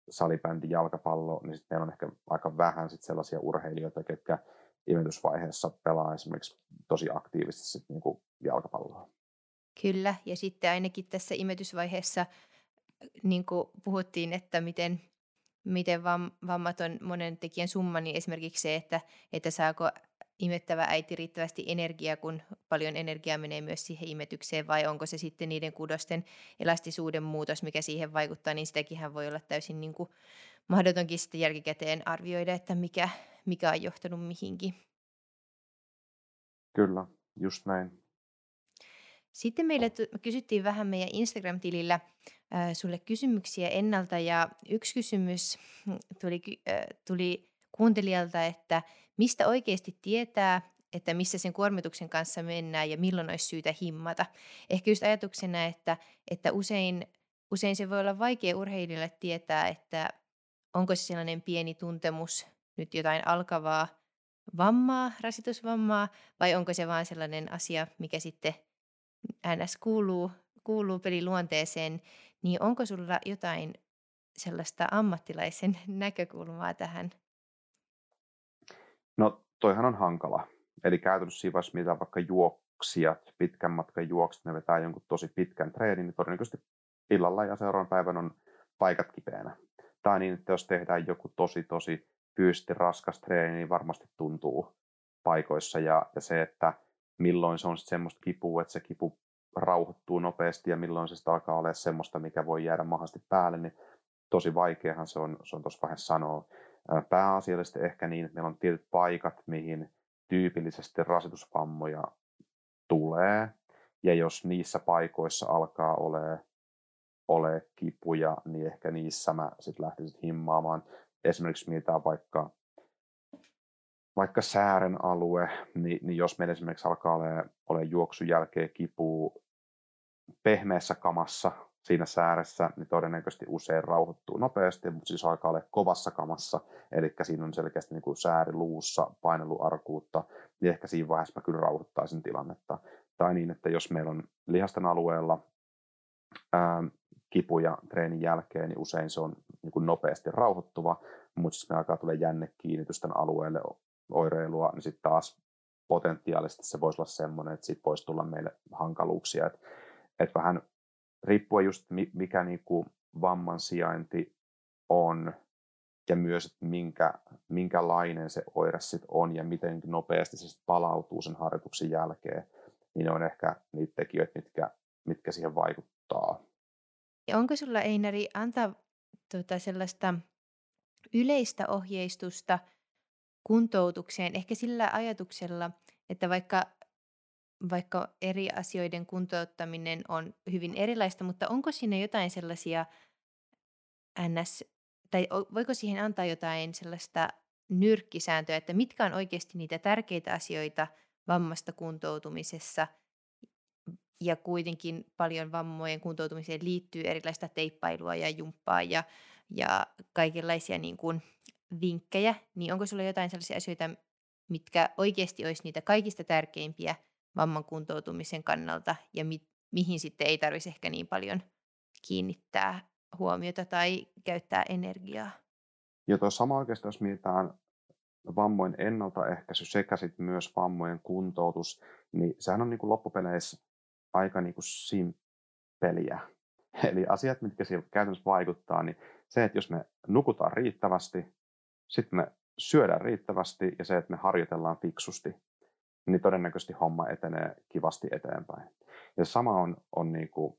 salibändi, jalkapallo, niin sitten meillä on ehkä aika vähän sit sellaisia urheilijoita, ketkä imetysvaiheessa pelaa esimerkiksi tosi aktiivisesti sit niin kuin jalkapalloa. Kyllä, ja sitten ainakin tässä imetysvaiheessa niin kuin puhuttiin, että miten miten vam, vammat on monen tekijän summa, niin esimerkiksi se, että, että saako imettävä äiti riittävästi energiaa, kun paljon energiaa menee myös siihen imetykseen, vai onko se sitten niiden kudosten elastisuuden muutos, mikä siihen vaikuttaa, niin sitäkin voi olla täysin niin kuin mahdotonkin sitten jälkikäteen arvioida, että mikä, mikä on johtanut mihinkin. Kyllä, just näin. Sitten meille kysyttiin vähän meidän Instagram-tilillä sulle kysymyksiä ennalta ja yksi kysymys tuli, tuli kuuntelijalta, että mistä oikeasti tietää, että missä sen kuormituksen kanssa mennään ja milloin olisi syytä himmata. Ehkä just ajatuksena, että, että usein, usein se voi olla vaikea urheilijalle tietää, että onko se sellainen pieni tuntemus, nyt jotain alkavaa vammaa, rasitusvammaa, vai onko se vain sellainen asia, mikä sitten ns. kuuluu, kuuluu peliluonteeseen, niin onko sulla jotain sellaista ammattilaisen näkökulmaa tähän? No toihan on hankala. Eli käytännössä siinä mitä vaikka juoksijat, pitkän matkan juokset, ne vetää jonkun tosi pitkän treenin, niin todennäköisesti illalla ja seuraavan päivän on paikat kipeänä. Tai niin, että jos tehdään joku tosi tosi fyysisesti raskas treeni, niin varmasti tuntuu paikoissa. Ja, ja se, että milloin se on sitten semmoista kipua, että se kipu rauhoittuu nopeasti ja milloin se sitten alkaa olla semmoista, mikä voi jäädä mahdollisesti päälle, niin tosi vaikeahan se on, se on tuossa vaiheessa sanoa. Pääasiallisesti ehkä niin, että meillä on tietyt paikat, mihin tyypillisesti rasitusvammoja tulee, ja jos niissä paikoissa alkaa ole, ole kipuja, niin ehkä niissä mä sitten lähtisin himmaamaan. Esimerkiksi mietitään vaikka, vaikka säären alue, niin, niin jos meillä esimerkiksi alkaa ole, ole juoksun jälkeen kipu pehmeässä kamassa siinä sääressä, niin todennäköisesti usein rauhoittuu nopeasti, mutta siis alkaa olla kovassa kamassa, eli siinä on selkeästi niin kuin sääri luussa, paineluarkuutta, niin ehkä siinä vaiheessa mä kyllä rauhoittaisin tilannetta. Tai niin, että jos meillä on lihasten alueella ää, kipuja treenin jälkeen, niin usein se on niin kuin nopeasti rauhoittuva, mutta me alkaa tulla jännekiinnitysten alueelle oireilua, niin sitten taas potentiaalisesti se voisi olla semmoinen, että siitä voisi tulla meille hankaluuksia. Että et vähän riippuen just mikä niin kuin vamman sijainti on ja myös, että minkä, minkälainen se oire sit on ja miten nopeasti se sit palautuu sen harjoituksen jälkeen, niin ne on ehkä niitä tekijöitä, mitkä, mitkä siihen vaikuttaa. Ja onko sulla Einari antaa tuota sellaista yleistä ohjeistusta kuntoutukseen, ehkä sillä ajatuksella, että vaikka vaikka eri asioiden kuntouttaminen on hyvin erilaista, mutta onko siinä jotain sellaisia ns, tai voiko siihen antaa jotain sellaista nyrkkisääntöä, että mitkä on oikeasti niitä tärkeitä asioita vammasta kuntoutumisessa, ja kuitenkin paljon vammojen kuntoutumiseen liittyy erilaista teippailua ja jumppaa ja, ja kaikenlaisia niin kuin vinkkejä, niin onko sulla jotain sellaisia asioita, mitkä oikeasti olisi niitä kaikista tärkeimpiä – vamman kuntoutumisen kannalta ja mi- mihin sitten ei tarvitsisi ehkä niin paljon kiinnittää huomiota tai käyttää energiaa. Ja tuo sama oikeastaan, jos mietitään vammojen ennaltaehkäisy sekä sitten myös vammojen kuntoutus, niin sehän on niin kuin loppupeleissä aika niin kuin simpeliä. Eli asiat, mitkä siihen käytännössä vaikuttaa, niin se, että jos me nukutaan riittävästi, sitten me syödään riittävästi ja se, että me harjoitellaan fiksusti, niin todennäköisesti homma etenee kivasti eteenpäin. Ja sama on, on niin kuin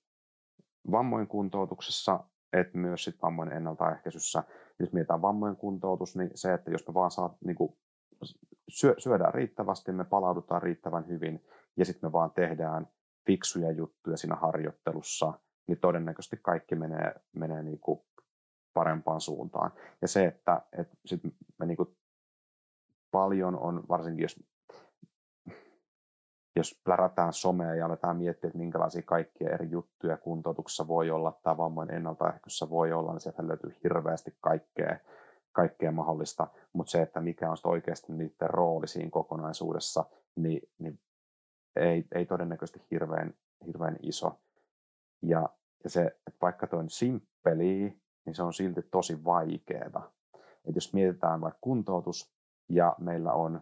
vammojen kuntoutuksessa, että myös sit vammojen ennaltaehkäisyssä. Jos mietitään vammojen kuntoutus, niin se, että jos me vaan saa, niin kuin, syö, syödään riittävästi, me palaudutaan riittävän hyvin ja sitten me vaan tehdään fiksuja juttuja siinä harjoittelussa, niin todennäköisesti kaikki menee, menee niin kuin parempaan suuntaan. Ja se, että, että sit me niin kuin paljon on, varsinkin jos jos plärätään somea ja aletaan miettiä, että minkälaisia kaikkia eri juttuja kuntoutuksessa voi olla tai vammojen ennaltaehkäisyssä voi olla, niin sieltä löytyy hirveästi kaikkea, kaikkea mahdollista, mutta se, että mikä on oikeasti niiden rooli siinä kokonaisuudessa, niin, niin ei, ei todennäköisesti hirveän, hirveän iso. Ja, ja se, että vaikka tuo on simppeli, niin se on silti tosi vaikeaa. Et jos mietitään vaikka kuntoutus ja meillä on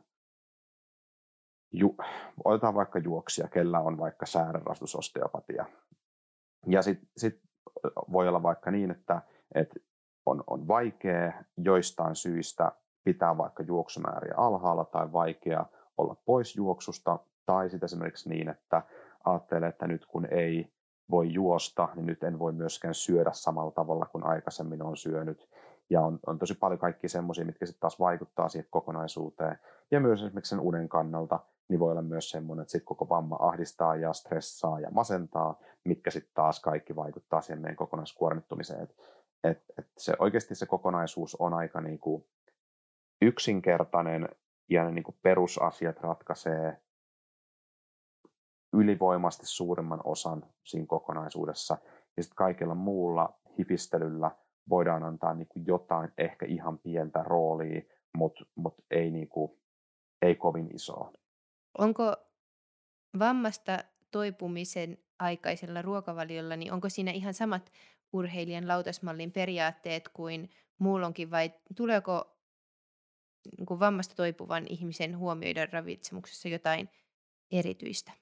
ju, otetaan vaikka juoksia, kellä on vaikka säärenrastusosteopatia. Ja sitten sit voi olla vaikka niin, että, että on, on vaikea joistain syistä pitää vaikka juoksumääriä alhaalla tai vaikea olla pois juoksusta, tai sitten esimerkiksi niin, että ajattelee, että nyt kun ei voi juosta, niin nyt en voi myöskään syödä samalla tavalla kuin aikaisemmin on syönyt. Ja on, on tosi paljon kaikki semmoisia, mitkä sitten taas vaikuttaa siihen kokonaisuuteen. Ja myös esimerkiksi sen unen kannalta, niin voi olla myös semmoinen, että sitten koko vamma ahdistaa ja stressaa ja masentaa, mitkä sitten taas kaikki vaikuttaa siihen meidän kokonaiskuormittumiseen. Et, et, et se, oikeasti se kokonaisuus on aika niinku yksinkertainen ja ne niinku perusasiat ratkaisee ylivoimasti suurimman osan siinä kokonaisuudessa. Ja sitten kaikella muulla hifistelyllä voidaan antaa niinku jotain ehkä ihan pientä roolia, mutta mut ei, niinku, ei kovin isoa. Onko vammasta toipumisen aikaisella ruokavaliolla, niin onko siinä ihan samat urheilijan lautasmallin periaatteet kuin muullonkin vai tuleeko niin vammasta toipuvan ihmisen huomioida ravitsemuksessa jotain erityistä?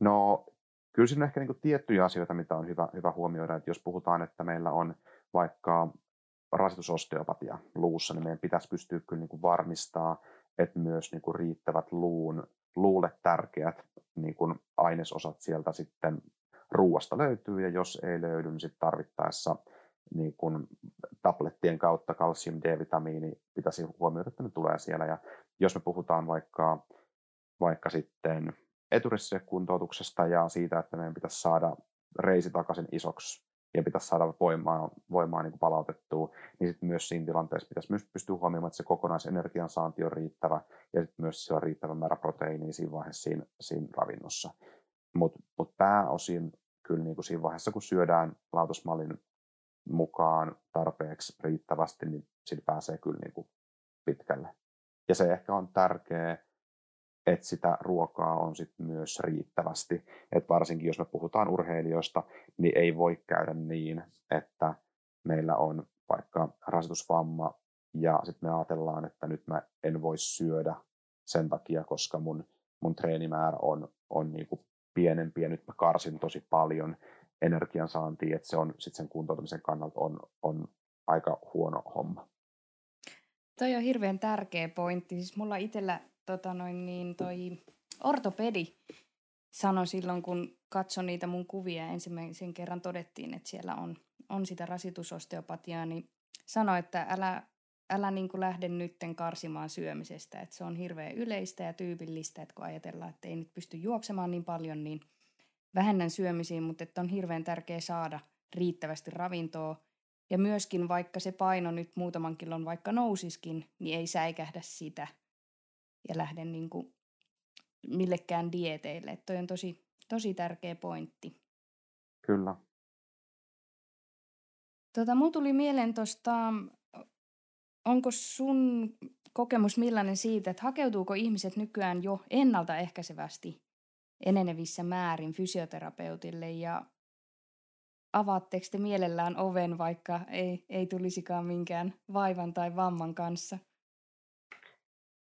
No kyllä siinä on ehkä niin tiettyjä asioita, mitä on hyvä, hyvä huomioida, että jos puhutaan, että meillä on vaikka rasitusosteopatia luussa, niin meidän pitäisi pystyä kyllä niin kuin varmistaa, että myös niin kuin riittävät luun, luulle tärkeät niin kuin ainesosat sieltä sitten ruuasta löytyy, ja jos ei löydy, niin sitten tarvittaessa niin kuin tablettien kautta kalsium D-vitamiini pitäisi huomioida, että ne tulee siellä. Ja jos me puhutaan vaikka, vaikka sitten eturissekuntoutuksesta ja siitä, että meidän pitäisi saada reisi takaisin isoksi ja pitäisi saada voimaa, voimaa niin palautettua, niin sitten myös siinä tilanteessa pitäisi myös pystyä huomioimaan, että se kokonaisenergian saanti on riittävä ja sitten myös se on riittävä määrä proteiinia siinä vaiheessa siinä, siinä ravinnossa. Mutta mut pääosin kyllä niin kuin siinä vaiheessa, kun syödään lautasmallin mukaan tarpeeksi riittävästi, niin sillä pääsee kyllä niin kuin pitkälle. Ja se ehkä on tärkeää, että sitä ruokaa on sit myös riittävästi. Et varsinkin jos me puhutaan urheilijoista, niin ei voi käydä niin, että meillä on vaikka rasitusvamma ja sitten me ajatellaan, että nyt mä en voi syödä sen takia, koska mun, mun treenimäärä on, on niinku pienempi ja nyt mä karsin tosi paljon energiansaantia, että se on sitten sen kuntoutumisen kannalta on, on aika huono homma. Toi on hirveän tärkeä pointti. Siis mulla itsellä tota noin, niin toi ortopedi sanoi silloin, kun katsoin niitä mun kuvia ensimmäisen kerran todettiin, että siellä on, on sitä rasitusosteopatiaa, niin sanoi, että älä, älä niin kuin lähde nytten karsimaan syömisestä, että se on hirveän yleistä ja tyypillistä, että kun ajatellaan, että ei nyt pysty juoksemaan niin paljon, niin vähennän syömisiin, mutta että on hirveän tärkeää saada riittävästi ravintoa. Ja myöskin vaikka se paino nyt muutaman kilon vaikka nousiskin, niin ei säikähdä sitä ja lähde niin kuin millekään dieteille. Että toi on tosi, tosi tärkeä pointti. Kyllä. Tota, mun tuli mieleen tuosta, onko sun kokemus millainen siitä, että hakeutuuko ihmiset nykyään jo ennaltaehkäisevästi enenevissä määrin fysioterapeutille ja avaatteko te mielellään oven, vaikka ei, ei tulisikaan minkään vaivan tai vamman kanssa?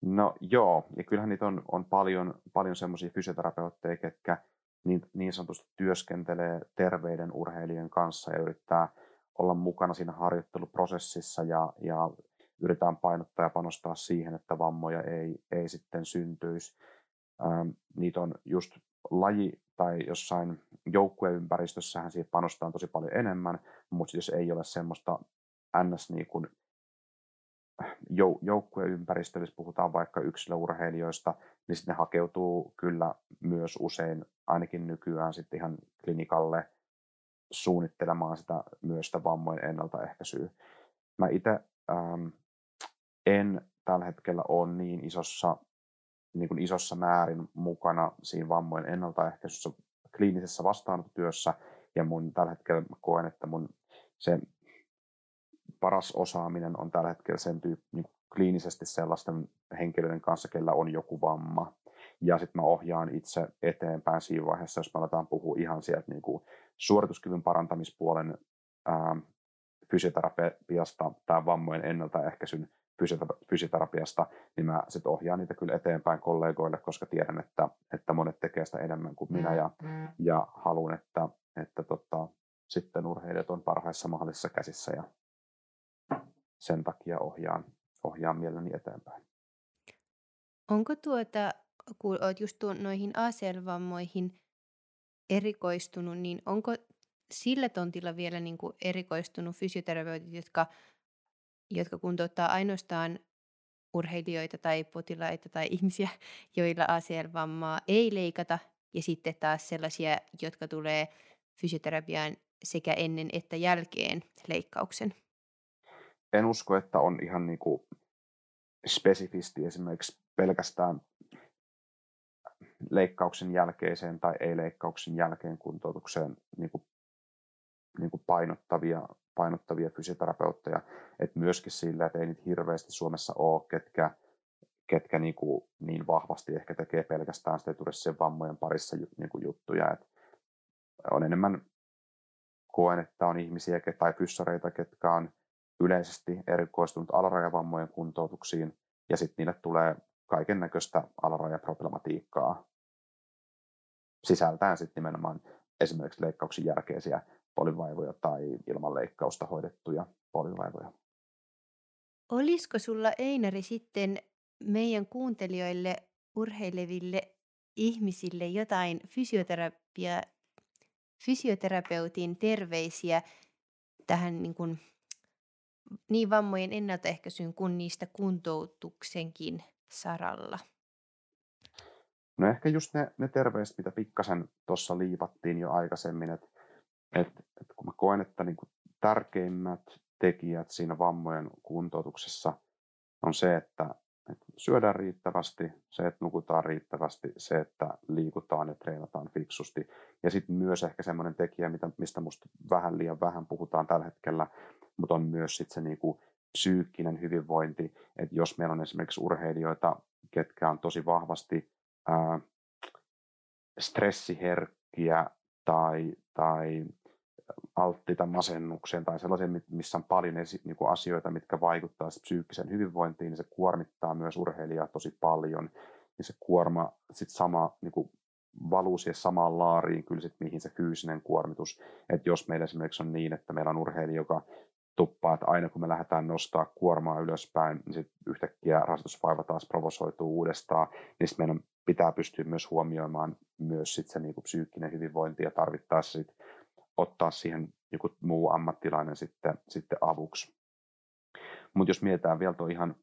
No joo, ja kyllähän niitä on, on paljon, paljon semmoisia fysioterapeutteja, ketkä niin, niin sanotusti työskentelee terveiden urheilijan kanssa ja yrittää olla mukana siinä harjoitteluprosessissa ja, ja yritetään painottaa ja panostaa siihen, että vammoja ei, ei sitten syntyisi. Ähm, niitä on just laji tai jossain joukkueympäristössähän siihen panostaa tosi paljon enemmän, mutta jos ei ole semmoista ns. Niin kuin jou- joukkueympäristössä, puhutaan vaikka yksilöurheilijoista, niin sitten ne hakeutuu kyllä myös usein, ainakin nykyään sitten ihan klinikalle suunnittelemaan sitä myös sitä vammojen ennaltaehkäisyä. Mä itse ähm, en tällä hetkellä ole niin isossa, niin kuin isossa määrin mukana siinä vammojen ennaltaehkäisyssä kliinisessä vastaanottotyössä, ja mun tällä hetkellä koen, että mun se paras osaaminen on tällä hetkellä sen tyyppi, niin kliinisesti sellaisten henkilöiden kanssa, kellä on joku vamma. Ja sitten mä ohjaan itse eteenpäin siinä vaiheessa, jos me aletaan puhua ihan sieltä niin kuin suorituskyvyn parantamispuolen ää, fysioterapiasta tai vammojen ennaltaehkäisyn fysioterapiasta, niin mä sitten ohjaan niitä kyllä eteenpäin kollegoille, koska tiedän, että, että monet tekee sitä enemmän kuin minä ja, mm. ja haluan, että, että tota, sitten urheilijat on parhaissa mahdollisissa käsissä ja sen takia ohjaan, ohjaan mielelläni eteenpäin. Onko tuota, kun olet just noihin ACL-vammoihin erikoistunut, niin onko sillä tontilla vielä niin kuin erikoistunut fysioterapeutit, jotka, jotka kuntouttaa ainoastaan urheilijoita tai potilaita tai ihmisiä, joilla ACL-vammaa ei leikata, ja sitten taas sellaisia, jotka tulee fysioterapiaan sekä ennen että jälkeen leikkauksen? En usko, että on ihan niin kuin spesifisti esimerkiksi pelkästään leikkauksen jälkeiseen tai ei-leikkauksen jälkeen kuntoutukseen niin kuin, niin kuin painottavia, painottavia fysioterapeutteja. Et myöskin sillä, että ei niitä hirveästi Suomessa ole, ketkä, ketkä niin, kuin, niin vahvasti ehkä tekee pelkästään sitä vammojen parissa niin kuin juttuja. Et on enemmän koen, että on ihmisiä tai fyssareita, ketkä on yleisesti erikoistunut alarajavammojen kuntoutuksiin ja sitten niille tulee kaiken näköistä alarajaproblematiikkaa. sisältää sitten nimenomaan esimerkiksi leikkauksen jälkeisiä polivaivoja tai ilman leikkausta hoidettuja polivaivoja. Olisiko sulla Einari sitten meidän kuuntelijoille, urheileville ihmisille jotain fysioterapia, fysioterapeutin terveisiä tähän niin, kuin, niin vammojen ennaltaehkäisyyn kuin niistä kuntoutuksenkin saralla? No ehkä just ne, ne terveiset, mitä pikkasen tuossa liipattiin jo aikaisemmin, että et, et kun mä koen, että niin kuin tärkeimmät tekijät siinä vammojen kuntoutuksessa on se, että, että syödään riittävästi, se, että nukutaan riittävästi, se, että liikutaan ja treenataan fiksusti. Ja sitten myös ehkä semmoinen tekijä, mitä, mistä musta vähän liian vähän puhutaan tällä hetkellä, mutta on myös sitten se niinku psyykkinen hyvinvointi, että jos meillä on esimerkiksi urheilijoita, ketkä on tosi vahvasti ää, stressiherkkiä tai, tai alttiita masennukseen tai sellaisen, missä on paljon esi- niin kuin asioita, mitkä vaikuttavat psyykkiseen hyvinvointiin, niin se kuormittaa myös urheilijaa tosi paljon. Ja se kuorma sitten sama niin kuin valuu siihen samaan laariin kyllä sit, mihin se fyysinen kuormitus. Että jos meillä esimerkiksi on niin, että meillä on urheilija, joka tuppaa, että aina kun me lähdetään nostaa kuormaa ylöspäin, niin sitten yhtäkkiä rasitusvaiva taas provosoituu uudestaan, niin meidän pitää pystyä myös huomioimaan myös sit se niin kuin psyykkinen hyvinvointi ja tarvittaessa sit ottaa siihen joku muu ammattilainen sitten, sitten avuksi. Mutta jos mietitään vielä tuo ihan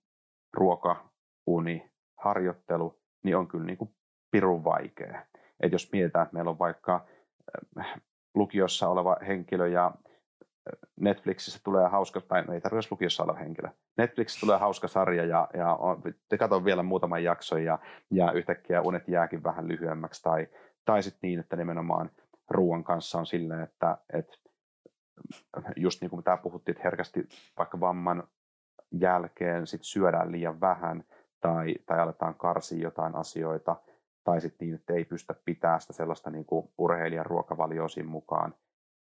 ruoka, uni, harjoittelu, niin on kyllä niin kuin pirun vaikea. Et jos mietitään, että meillä on vaikka äh, lukiossa oleva henkilö ja Netflixissä tulee hauska, tai ei tarvitse lukiossa oleva henkilö. Netflixissä tulee hauska sarja ja, ja katson vielä muutaman jakson ja, ja yhtäkkiä unet jääkin vähän lyhyemmäksi. Tai, tai sitten niin, että nimenomaan ruoan kanssa on silleen, että, että just niin kuin tämä puhuttiin, että herkästi vaikka vamman jälkeen sit syödään liian vähän tai, tai aletaan karsia jotain asioita, tai sitten niin, että ei pystytä pitämään sitä sellaista niin kuin urheilijan ruokavalioa mukaan,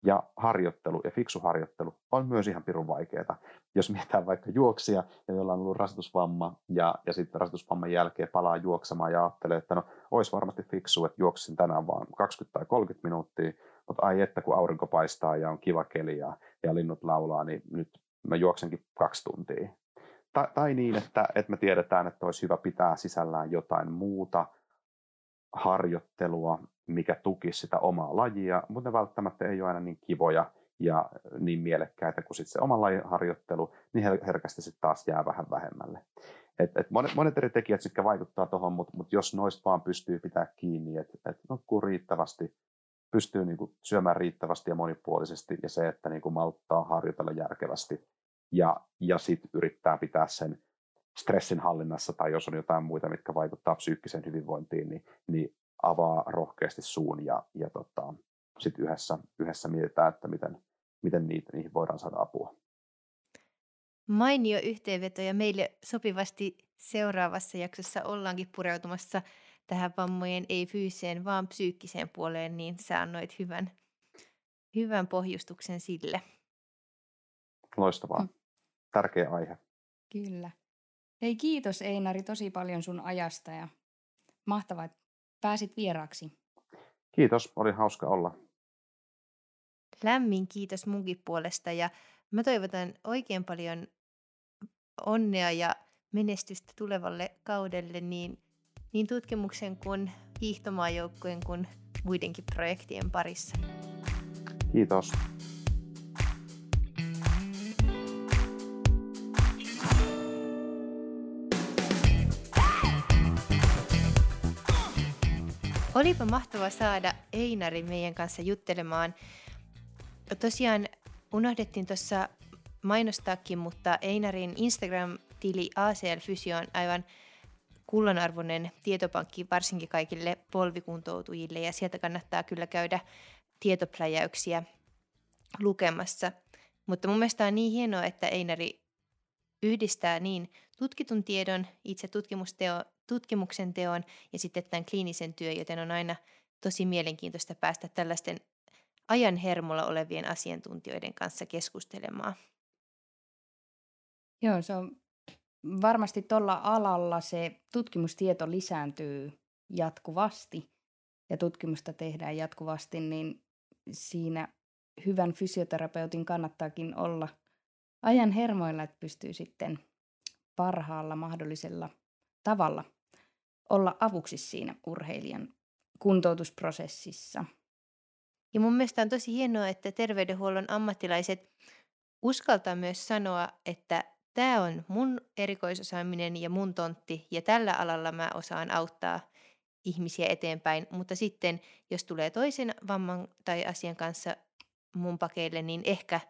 ja harjoittelu ja fiksu harjoittelu on myös ihan pirun vaikeaa. Jos mietitään vaikka juoksia, ja jolla on ollut rasitusvamma, ja, ja sitten rasitusvamman jälkeen palaa juoksemaan ja ajattelee, että no, olisi varmasti fiksu, että juoksin tänään vaan 20 tai 30 minuuttia, mutta ai että kun aurinko paistaa ja on kiva keli ja, ja linnut laulaa, niin nyt mä juoksenkin kaksi tuntia. Tai, tai niin, että, että me tiedetään, että olisi hyvä pitää sisällään jotain muuta harjoittelua, mikä tukisi sitä omaa lajia, mutta ne välttämättä ei ole aina niin kivoja ja niin mielekkäitä kuin sit se oman lajin harjoittelu, niin herkästi sitten taas jää vähän vähemmälle. Et, et monet, monet eri tekijät sitten vaikuttaa tuohon, mutta mut jos noista vaan pystyy pitää kiinni, että et nukkuu riittävästi, pystyy niinku syömään riittävästi ja monipuolisesti ja se, että niinku malttaa harjoitella järkevästi ja, ja sitten yrittää pitää sen stressin hallinnassa tai jos on jotain muita, mitkä vaikuttaa psyykkiseen hyvinvointiin, niin, niin avaa rohkeasti suun ja, ja tota, sitten yhdessä, yhdessä mietitään, että miten, miten niitä, niihin voidaan saada apua. Mainio yhteenveto ja meille sopivasti seuraavassa jaksossa ollaankin pureutumassa tähän vammojen ei fyysiseen, vaan psyykkiseen puoleen, niin sä annoit hyvän, hyvän pohjustuksen sille. Loistavaa. Mm. Tärkeä aihe. Kyllä. Hei kiitos Einari tosi paljon sun ajasta ja mahtavaa, että pääsit vieraaksi. Kiitos, oli hauska olla. Lämmin kiitos munkin puolesta ja mä toivotan oikein paljon onnea ja menestystä tulevalle kaudelle niin, niin tutkimuksen kuin hiihtomaajoukkojen kuin muidenkin projektien parissa. Kiitos. Olipa mahtava saada Einari meidän kanssa juttelemaan. Tosiaan unohdettiin tuossa mainostaakin, mutta Einarin Instagram-tili ACL Fysio on aivan kullanarvoinen tietopankki varsinkin kaikille polvikuntoutujille ja sieltä kannattaa kyllä käydä tietopläjäyksiä lukemassa. Mutta mun mielestä on niin hienoa, että Einari yhdistää niin tutkitun tiedon, itse tutkimusteo, tutkimuksen teon ja sitten tämän kliinisen työn, joten on aina tosi mielenkiintoista päästä tällaisten ajan hermolla olevien asiantuntijoiden kanssa keskustelemaan. Joo, se on varmasti tuolla alalla se tutkimustieto lisääntyy jatkuvasti. ja tutkimusta tehdään jatkuvasti, niin siinä hyvän fysioterapeutin kannattaakin olla ajan hermoilla, että pystyy sitten parhaalla mahdollisella tavalla olla avuksi siinä urheilijan kuntoutusprosessissa. Ja mun mielestä on tosi hienoa, että terveydenhuollon ammattilaiset uskaltaa myös sanoa, että tämä on mun erikoisosaaminen ja mun tontti ja tällä alalla mä osaan auttaa ihmisiä eteenpäin, mutta sitten jos tulee toisen vamman tai asian kanssa mun pakeille, niin ehkä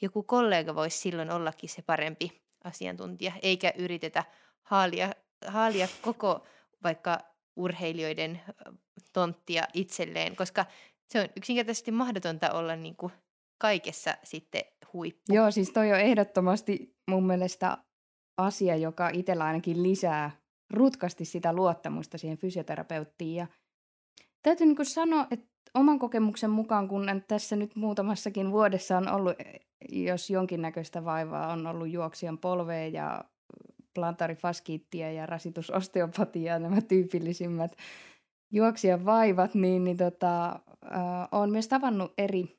joku kollega voisi silloin ollakin se parempi asiantuntija, eikä yritetä haalia, haalia koko vaikka urheilijoiden tonttia itselleen, koska se on yksinkertaisesti mahdotonta olla niin kuin kaikessa sitten huippu. Joo, siis toi on ehdottomasti mun mielestä asia, joka itsellä ainakin lisää rutkasti sitä luottamusta siihen fysioterapeuttiin. Ja täytyy niin sanoa, että oman kokemuksen mukaan, kun tässä nyt muutamassakin vuodessa on ollut, jos jonkinnäköistä vaivaa, on ollut juoksijan polvea ja plantarifaskiittia ja rasitusosteopatiaa, nämä tyypillisimmät juoksijan vaivat, niin, niin tota, äh, olen myös tavannut eri,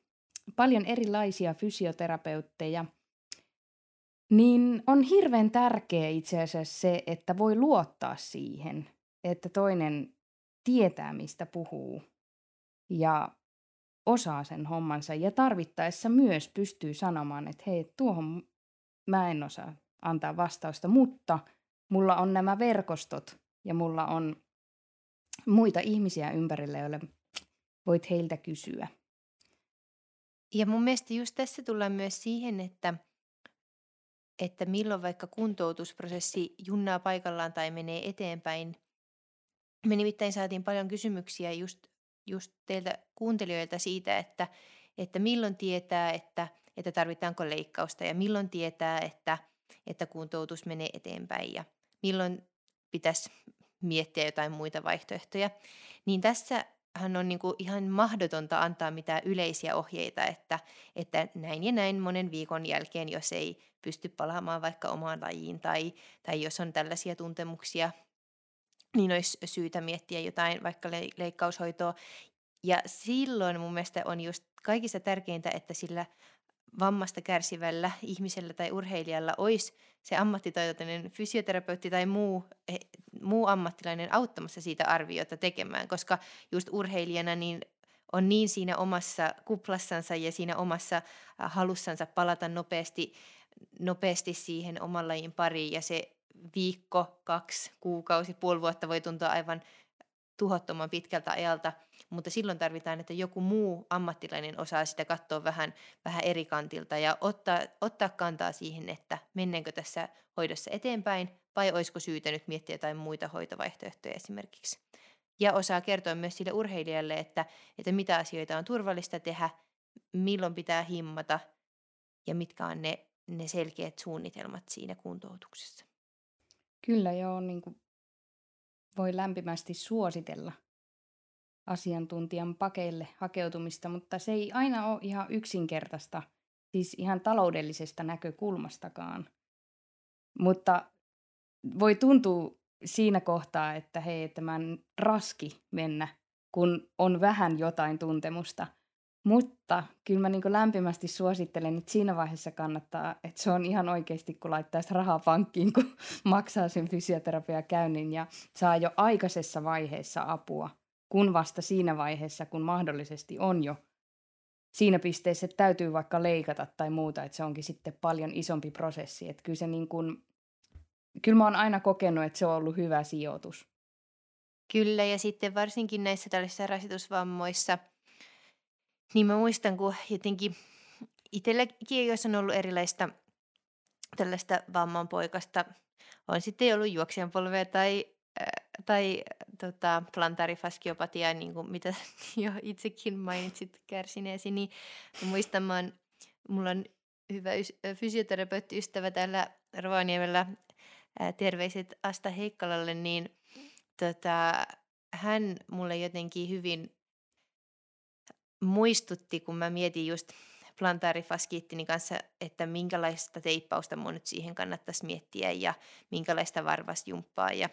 paljon erilaisia fysioterapeutteja, niin on hirveän tärkeä itse asiassa se, että voi luottaa siihen, että toinen tietää, mistä puhuu ja osaa sen hommansa. Ja tarvittaessa myös pystyy sanomaan, että hei, tuohon mä en osaa antaa vastausta, mutta mulla on nämä verkostot ja mulla on muita ihmisiä ympärillä, joille voit heiltä kysyä. Ja mun mielestä just tässä tullaan myös siihen, että, että milloin vaikka kuntoutusprosessi junnaa paikallaan tai menee eteenpäin. Me nimittäin saatiin paljon kysymyksiä just, just teiltä kuuntelijoilta siitä, että, että milloin tietää, että, että tarvitaanko leikkausta ja milloin tietää, että, että kuntoutus menee eteenpäin ja milloin pitäisi miettiä jotain muita vaihtoehtoja. Niin tässä hän on niin kuin ihan mahdotonta antaa mitään yleisiä ohjeita, että, että näin ja näin monen viikon jälkeen, jos ei pysty palaamaan vaikka omaan lajiin tai, tai jos on tällaisia tuntemuksia, niin olisi syytä miettiä jotain vaikka le- leikkaushoitoa. Ja silloin mun mielestä on just kaikista tärkeintä, että sillä vammasta kärsivällä ihmisellä tai urheilijalla olisi se ammattitaitoinen fysioterapeutti tai muu, eh, muu ammattilainen auttamassa siitä arviota tekemään, koska just urheilijana niin on niin siinä omassa kuplassansa ja siinä omassa äh, halussansa palata nopeasti, nopeasti siihen oman lajin pariin. Ja se viikko, kaksi, kuukausi, puoli vuotta voi tuntua aivan tuhottoman pitkältä ajalta, mutta silloin tarvitaan, että joku muu ammattilainen osaa sitä katsoa vähän, vähän eri kantilta ja ottaa, ottaa kantaa siihen, että mennäänkö tässä hoidossa eteenpäin vai olisiko syytä nyt miettiä jotain muita hoitovaihtoehtoja esimerkiksi. Ja osaa kertoa myös sille urheilijalle, että, että mitä asioita on turvallista tehdä, milloin pitää himmata ja mitkä on ne, ne selkeät suunnitelmat siinä kuntoutuksessa. Kyllä joo, niin kuin voi lämpimästi suositella asiantuntijan pakeille hakeutumista, mutta se ei aina ole ihan yksinkertaista, siis ihan taloudellisesta näkökulmastakaan. Mutta voi tuntua siinä kohtaa, että hei, tämän raski mennä, kun on vähän jotain tuntemusta – mutta kyllä mä niin lämpimästi suosittelen, että siinä vaiheessa kannattaa, että se on ihan oikeasti, kun laittaisi rahaa pankkiin, kun maksaa sen fysioterapiakäynnin ja saa jo aikaisessa vaiheessa apua, kun vasta siinä vaiheessa, kun mahdollisesti on jo siinä pisteessä, että täytyy vaikka leikata tai muuta, että se onkin sitten paljon isompi prosessi. Että kyllä, se niin kuin, kyllä mä oon aina kokenut, että se on ollut hyvä sijoitus. Kyllä, ja sitten varsinkin näissä tällaisissa rasitusvammoissa – niin mä muistan, kun jotenkin itselläkin, jos on ollut erilaista tällaista vammanpoikasta, on sitten ollut juoksijan polvea tai, äh, tai tota, plantarifaskiopatia, niin kuin mitä jo itsekin mainitsit kärsineesi, niin muistan, mä oon, mulla on hyvä fysioterapeuttiystävä täällä Rovaniemellä, terveiset Asta Heikkalalle, niin tota, hän mulle jotenkin hyvin muistutti, kun mä mietin just plantaarifaskiittini kanssa, että minkälaista teippausta mun nyt siihen kannattaisi miettiä ja minkälaista varvasjumppaa ja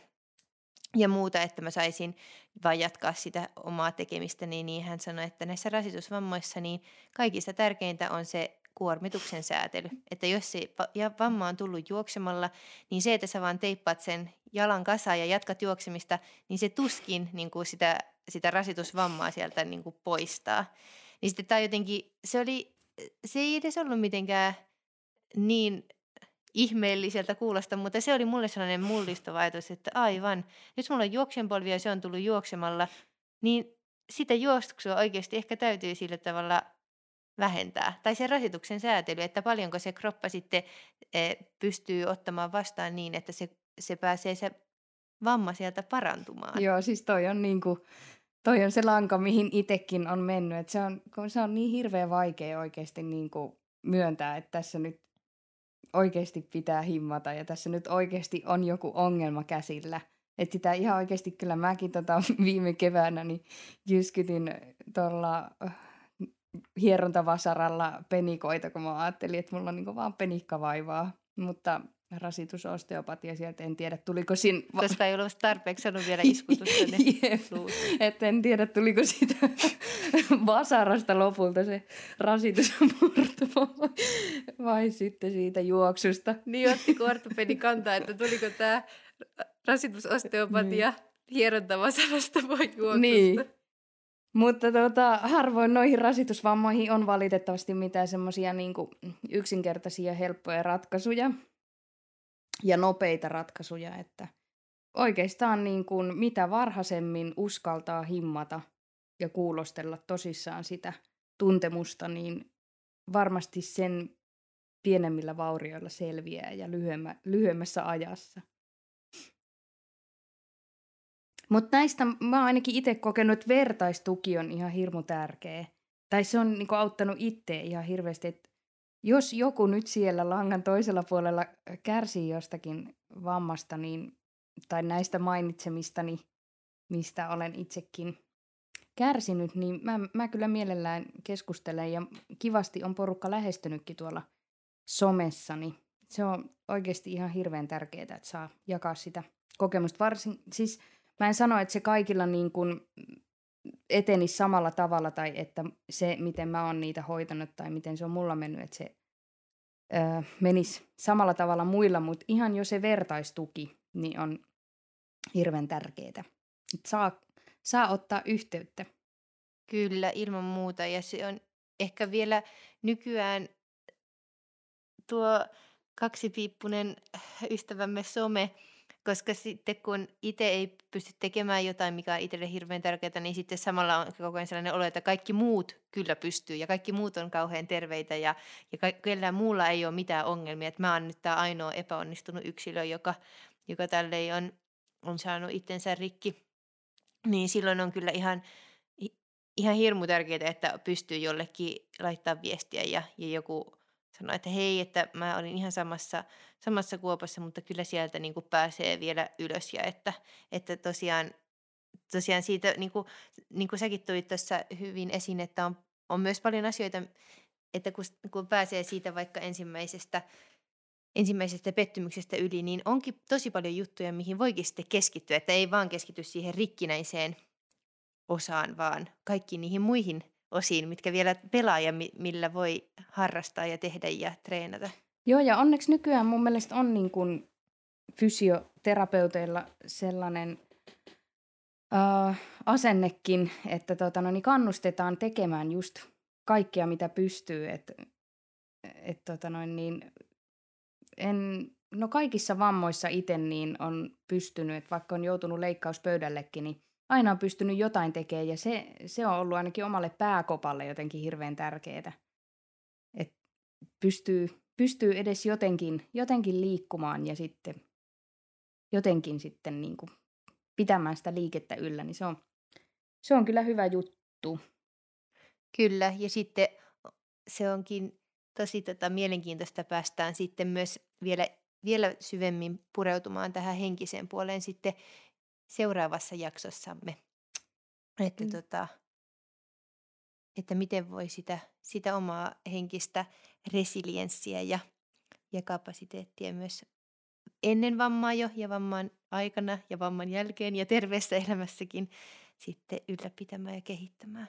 ja muuta, että mä saisin vaan jatkaa sitä omaa tekemistä, niin, niin hän sanoi, että näissä rasitusvammoissa niin kaikista tärkeintä on se kuormituksen säätely. Että jos se vamma on tullut juoksemalla, niin se, että sä vaan teippaat sen jalan kasaan ja jatkat juoksemista, niin se tuskin niin kuin sitä, sitä rasitusvammaa sieltä niin kuin poistaa. Niin sitten tämä jotenkin, se oli, se ei edes ollut mitenkään niin ihmeelliseltä kuulosta, mutta se oli mulle sellainen mullistava ajatus, että aivan, jos mulla on juoksenpolvi ja se on tullut juoksemalla, niin sitä juoksua oikeasti ehkä täytyy sillä tavalla vähentää. Tai se rasituksen säätely, että paljonko se kroppa sitten e, pystyy ottamaan vastaan niin, että se, se pääsee se vamma sieltä parantumaan. Joo, siis toi on niinku, toi on se lanka, mihin itsekin on mennyt. Et se, on, se on niin hirveän vaikea oikeasti niinku myöntää, että tässä nyt oikeasti pitää himmata ja tässä nyt oikeasti on joku ongelma käsillä. Että sitä ihan oikeasti kyllä mäkin tota viime keväänä niin jyskytin tuolla äh, hierontavasaralla penikoita, kun mä ajattelin, että mulla on niin vaan penikkavaivaa. Mutta rasitusosteopatia sieltä, en tiedä tuliko siinä... Koska ei ollut tarpeeksi saanut vielä iskutusta Että en tiedä tuliko siitä vasarasta lopulta se rasitus vai sitten siitä juoksusta. Niin otti ortopedi kantaa, että tuliko tämä rasitusosteopatia niin. hierontavasarasta vai juoksusta. Niin. Mutta tota, harvoin noihin rasitusvammoihin on valitettavasti mitään semmoisia niin yksinkertaisia helppoja ratkaisuja ja nopeita ratkaisuja, että oikeastaan niin kuin mitä varhaisemmin uskaltaa himmata ja kuulostella tosissaan sitä tuntemusta, niin varmasti sen pienemmillä vaurioilla selviää ja lyhyemmä, lyhyemmässä ajassa. Mutta näistä mä oon ainakin itse kokenut, että vertaistuki on ihan hirmu tärkeä. Tai se on niinku auttanut itse ihan hirveästi, että jos joku nyt siellä langan toisella puolella kärsii jostakin vammasta, niin, tai näistä mainitsemistani, mistä olen itsekin kärsinyt, niin mä, mä kyllä mielellään keskustelen ja kivasti on porukka lähestynytkin tuolla somessani. Se on oikeasti ihan hirveän tärkeää, että saa jakaa sitä kokemusta. Varsin, siis mä en sano, että se kaikilla niin kuin etenisi samalla tavalla tai että se, miten mä oon niitä hoitanut tai miten se on mulla mennyt, että se ö, menisi samalla tavalla muilla, mutta ihan jo se vertaistuki niin on hirveän tärkeää. Saa, saa ottaa yhteyttä. Kyllä, ilman muuta. Ja se on ehkä vielä nykyään tuo kaksipiippunen ystävämme some – koska sitten kun itse ei pysty tekemään jotain, mikä on itselle hirveän tärkeää, niin sitten samalla on koko ajan sellainen olo, että kaikki muut kyllä pystyy ja kaikki muut on kauhean terveitä ja, ja kellään muulla ei ole mitään ongelmia. Että mä oon nyt tämä ainoa epäonnistunut yksilö, joka, joka tälle on, on saanut itsensä rikki. Niin silloin on kyllä ihan, ihan hirmu tärkeää, että pystyy jollekin laittaa viestiä ja, ja joku sanoi, että hei, että mä olin ihan samassa, samassa kuopassa, mutta kyllä sieltä niin kuin pääsee vielä ylös ja että, että tosiaan, tosiaan siitä, niin kuin, niin kuin säkin tulit tuossa hyvin esiin, että on, on myös paljon asioita, että kun, kun pääsee siitä vaikka ensimmäisestä ensimmäisestä pettymyksestä yli, niin onkin tosi paljon juttuja, mihin voikin sitten keskittyä, että ei vaan keskity siihen rikkinäiseen osaan, vaan kaikkiin niihin muihin osiin, mitkä vielä pelaa ja millä voi harrastaa ja tehdä ja treenata. Joo, ja onneksi nykyään mun mielestä on niin kuin fysioterapeuteilla sellainen uh, asennekin, että tota, no, niin kannustetaan tekemään just kaikkea, mitä pystyy. Et, et, tota, no, niin, en, no kaikissa vammoissa itse niin on pystynyt, että vaikka on joutunut leikkauspöydällekin, niin aina on pystynyt jotain tekemään ja se, se on ollut ainakin omalle pääkopalle jotenkin hirveän tärkeää. Että pystyy, pystyy edes jotenkin, jotenkin liikkumaan ja sitten jotenkin sitten niin kuin pitämään sitä liikettä yllä, niin se on, se on kyllä hyvä juttu. Kyllä, ja sitten se onkin tosi tota, mielenkiintoista päästään sitten myös vielä, vielä syvemmin pureutumaan tähän henkiseen puoleen sitten seuraavassa jaksossamme. Että, mm. tota, että miten voi sitä, sitä omaa henkistä resilienssiä ja, ja kapasiteettia myös ennen vammaa jo ja vammaan aikana ja vamman jälkeen ja terveessä elämässäkin sitten ylläpitämään ja kehittämään.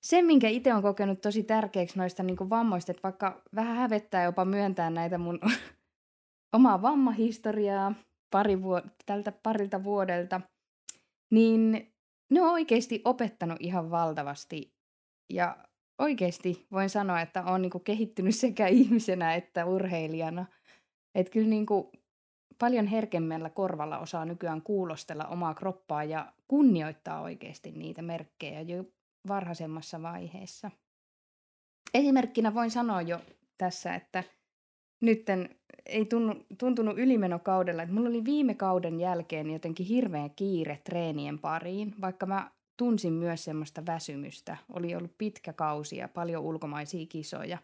Se, minkä itse on kokenut tosi tärkeäksi noista niin kuin vammoista, että vaikka vähän hävettää jopa myöntää näitä mun omaa vammahistoriaa pari vuod- tältä parilta vuodelta, niin ne on oikeasti opettanut ihan valtavasti. Ja oikeasti voin sanoa, että olen niin kehittynyt sekä ihmisenä että urheilijana. Että kyllä niin kuin paljon herkemmällä korvalla osaa nykyään kuulostella omaa kroppaa ja kunnioittaa oikeasti niitä merkkejä jo varhaisemmassa vaiheessa. Esimerkkinä voin sanoa jo tässä, että nytten ei tunnu, tuntunut ylimenokaudella, että mulla oli viime kauden jälkeen jotenkin hirveän kiire treenien pariin, vaikka mä tunsin myös semmoista väsymystä. Oli ollut pitkä kausi ja paljon ulkomaisia kisoja.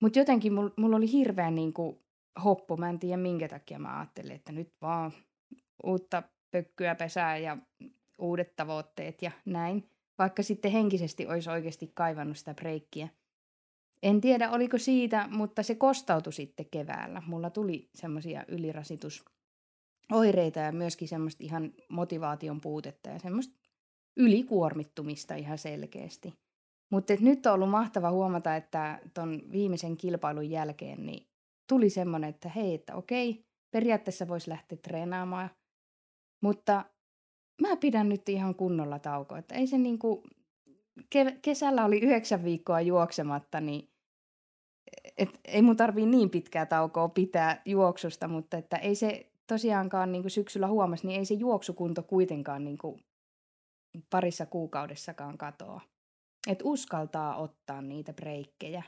Mutta jotenkin mulla mul oli hirveän niin kuin hoppu. Mä en tiedä minkä takia mä ajattelin, että nyt vaan uutta pökkyä pesää ja uudet tavoitteet ja näin. Vaikka sitten henkisesti olisi oikeasti kaivannut sitä breikkiä. En tiedä, oliko siitä, mutta se kostautui sitten keväällä. Mulla tuli semmoisia ylirasitusoireita ja myöskin semmoista ihan motivaation puutetta ja semmoista ylikuormittumista ihan selkeästi. Mutta nyt on ollut mahtava huomata, että ton viimeisen kilpailun jälkeen niin tuli semmoinen, että hei, että okei, periaatteessa voisi lähteä treenaamaan, mutta mä pidän nyt ihan kunnolla taukoa. Että ei se niinku, kesällä oli yhdeksän viikkoa juoksematta, niin et ei mun tarvii niin pitkää taukoa pitää juoksusta, mutta että ei se tosiaankaan niin kuin syksyllä huomasi, niin ei se juoksukunto kuitenkaan niin kuin parissa kuukaudessakaan katoa. Et uskaltaa ottaa niitä breikkejä.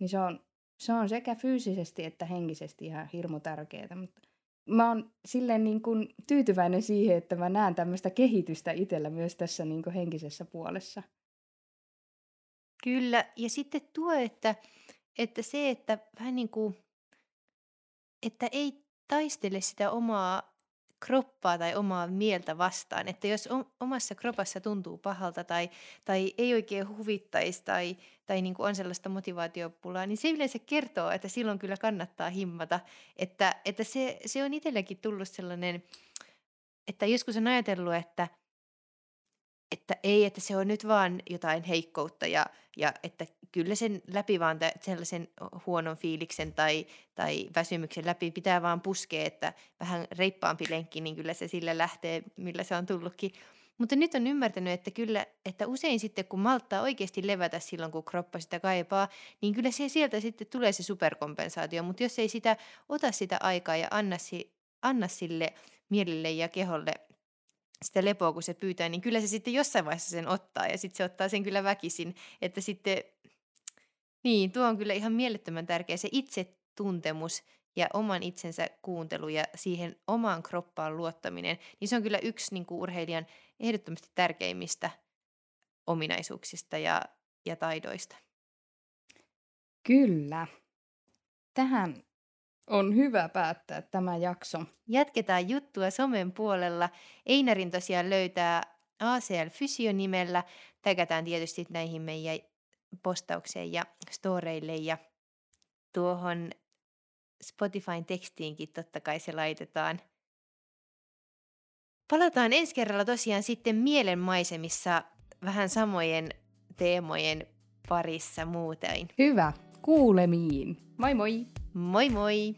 Niin se on, se on sekä fyysisesti että henkisesti ihan hirmu tärkeää. Mutta mä oon silleen niin kuin tyytyväinen siihen, että mä näen tämmöistä kehitystä itsellä myös tässä niin kuin henkisessä puolessa. Kyllä, ja sitten tuo, että että se, että vähän niin kuin, että ei taistele sitä omaa kroppaa tai omaa mieltä vastaan. Että jos omassa kropassa tuntuu pahalta tai, tai ei oikein huvittaisi tai, tai niin kuin on sellaista motivaatiopulaa, niin se yleensä kertoo, että silloin kyllä kannattaa himmata. Että, että se, se on itselläkin tullut sellainen, että joskus on ajatellut, että, että ei, että se on nyt vaan jotain heikkoutta ja, ja että kyllä sen läpi vaan sellaisen huonon fiiliksen tai, tai väsymyksen läpi pitää vaan puskea, että vähän reippaampi lenkki, niin kyllä se sillä lähtee, millä se on tullutkin. Mutta nyt on ymmärtänyt, että kyllä, että usein sitten kun malttaa oikeasti levätä silloin, kun kroppa sitä kaipaa, niin kyllä se sieltä sitten tulee se superkompensaatio. Mutta jos ei sitä ota sitä aikaa ja anna, anna sille mielelle ja keholle sitä lepoa, kun se pyytää, niin kyllä se sitten jossain vaiheessa sen ottaa ja sitten se ottaa sen kyllä väkisin, että sitten niin, tuo on kyllä ihan mielettömän tärkeä se itsetuntemus ja oman itsensä kuuntelu ja siihen omaan kroppaan luottaminen, niin se on kyllä yksi niin kuin urheilijan ehdottomasti tärkeimmistä ominaisuuksista ja, ja taidoista. Kyllä. Tähän on hyvä päättää tämä jakso. Jatketaan juttua somen puolella. Einarin tosiaan löytää ACL Fysio nimellä. Täkätään tietysti näihin meidän postaukseen ja storeille ja tuohon Spotifyn tekstiinkin totta kai se laitetaan. Palataan ensi kerralla tosiaan sitten mielenmaisemissa vähän samojen teemojen parissa muuten. Hyvä, kuulemiin. Moi moi! Moi moi!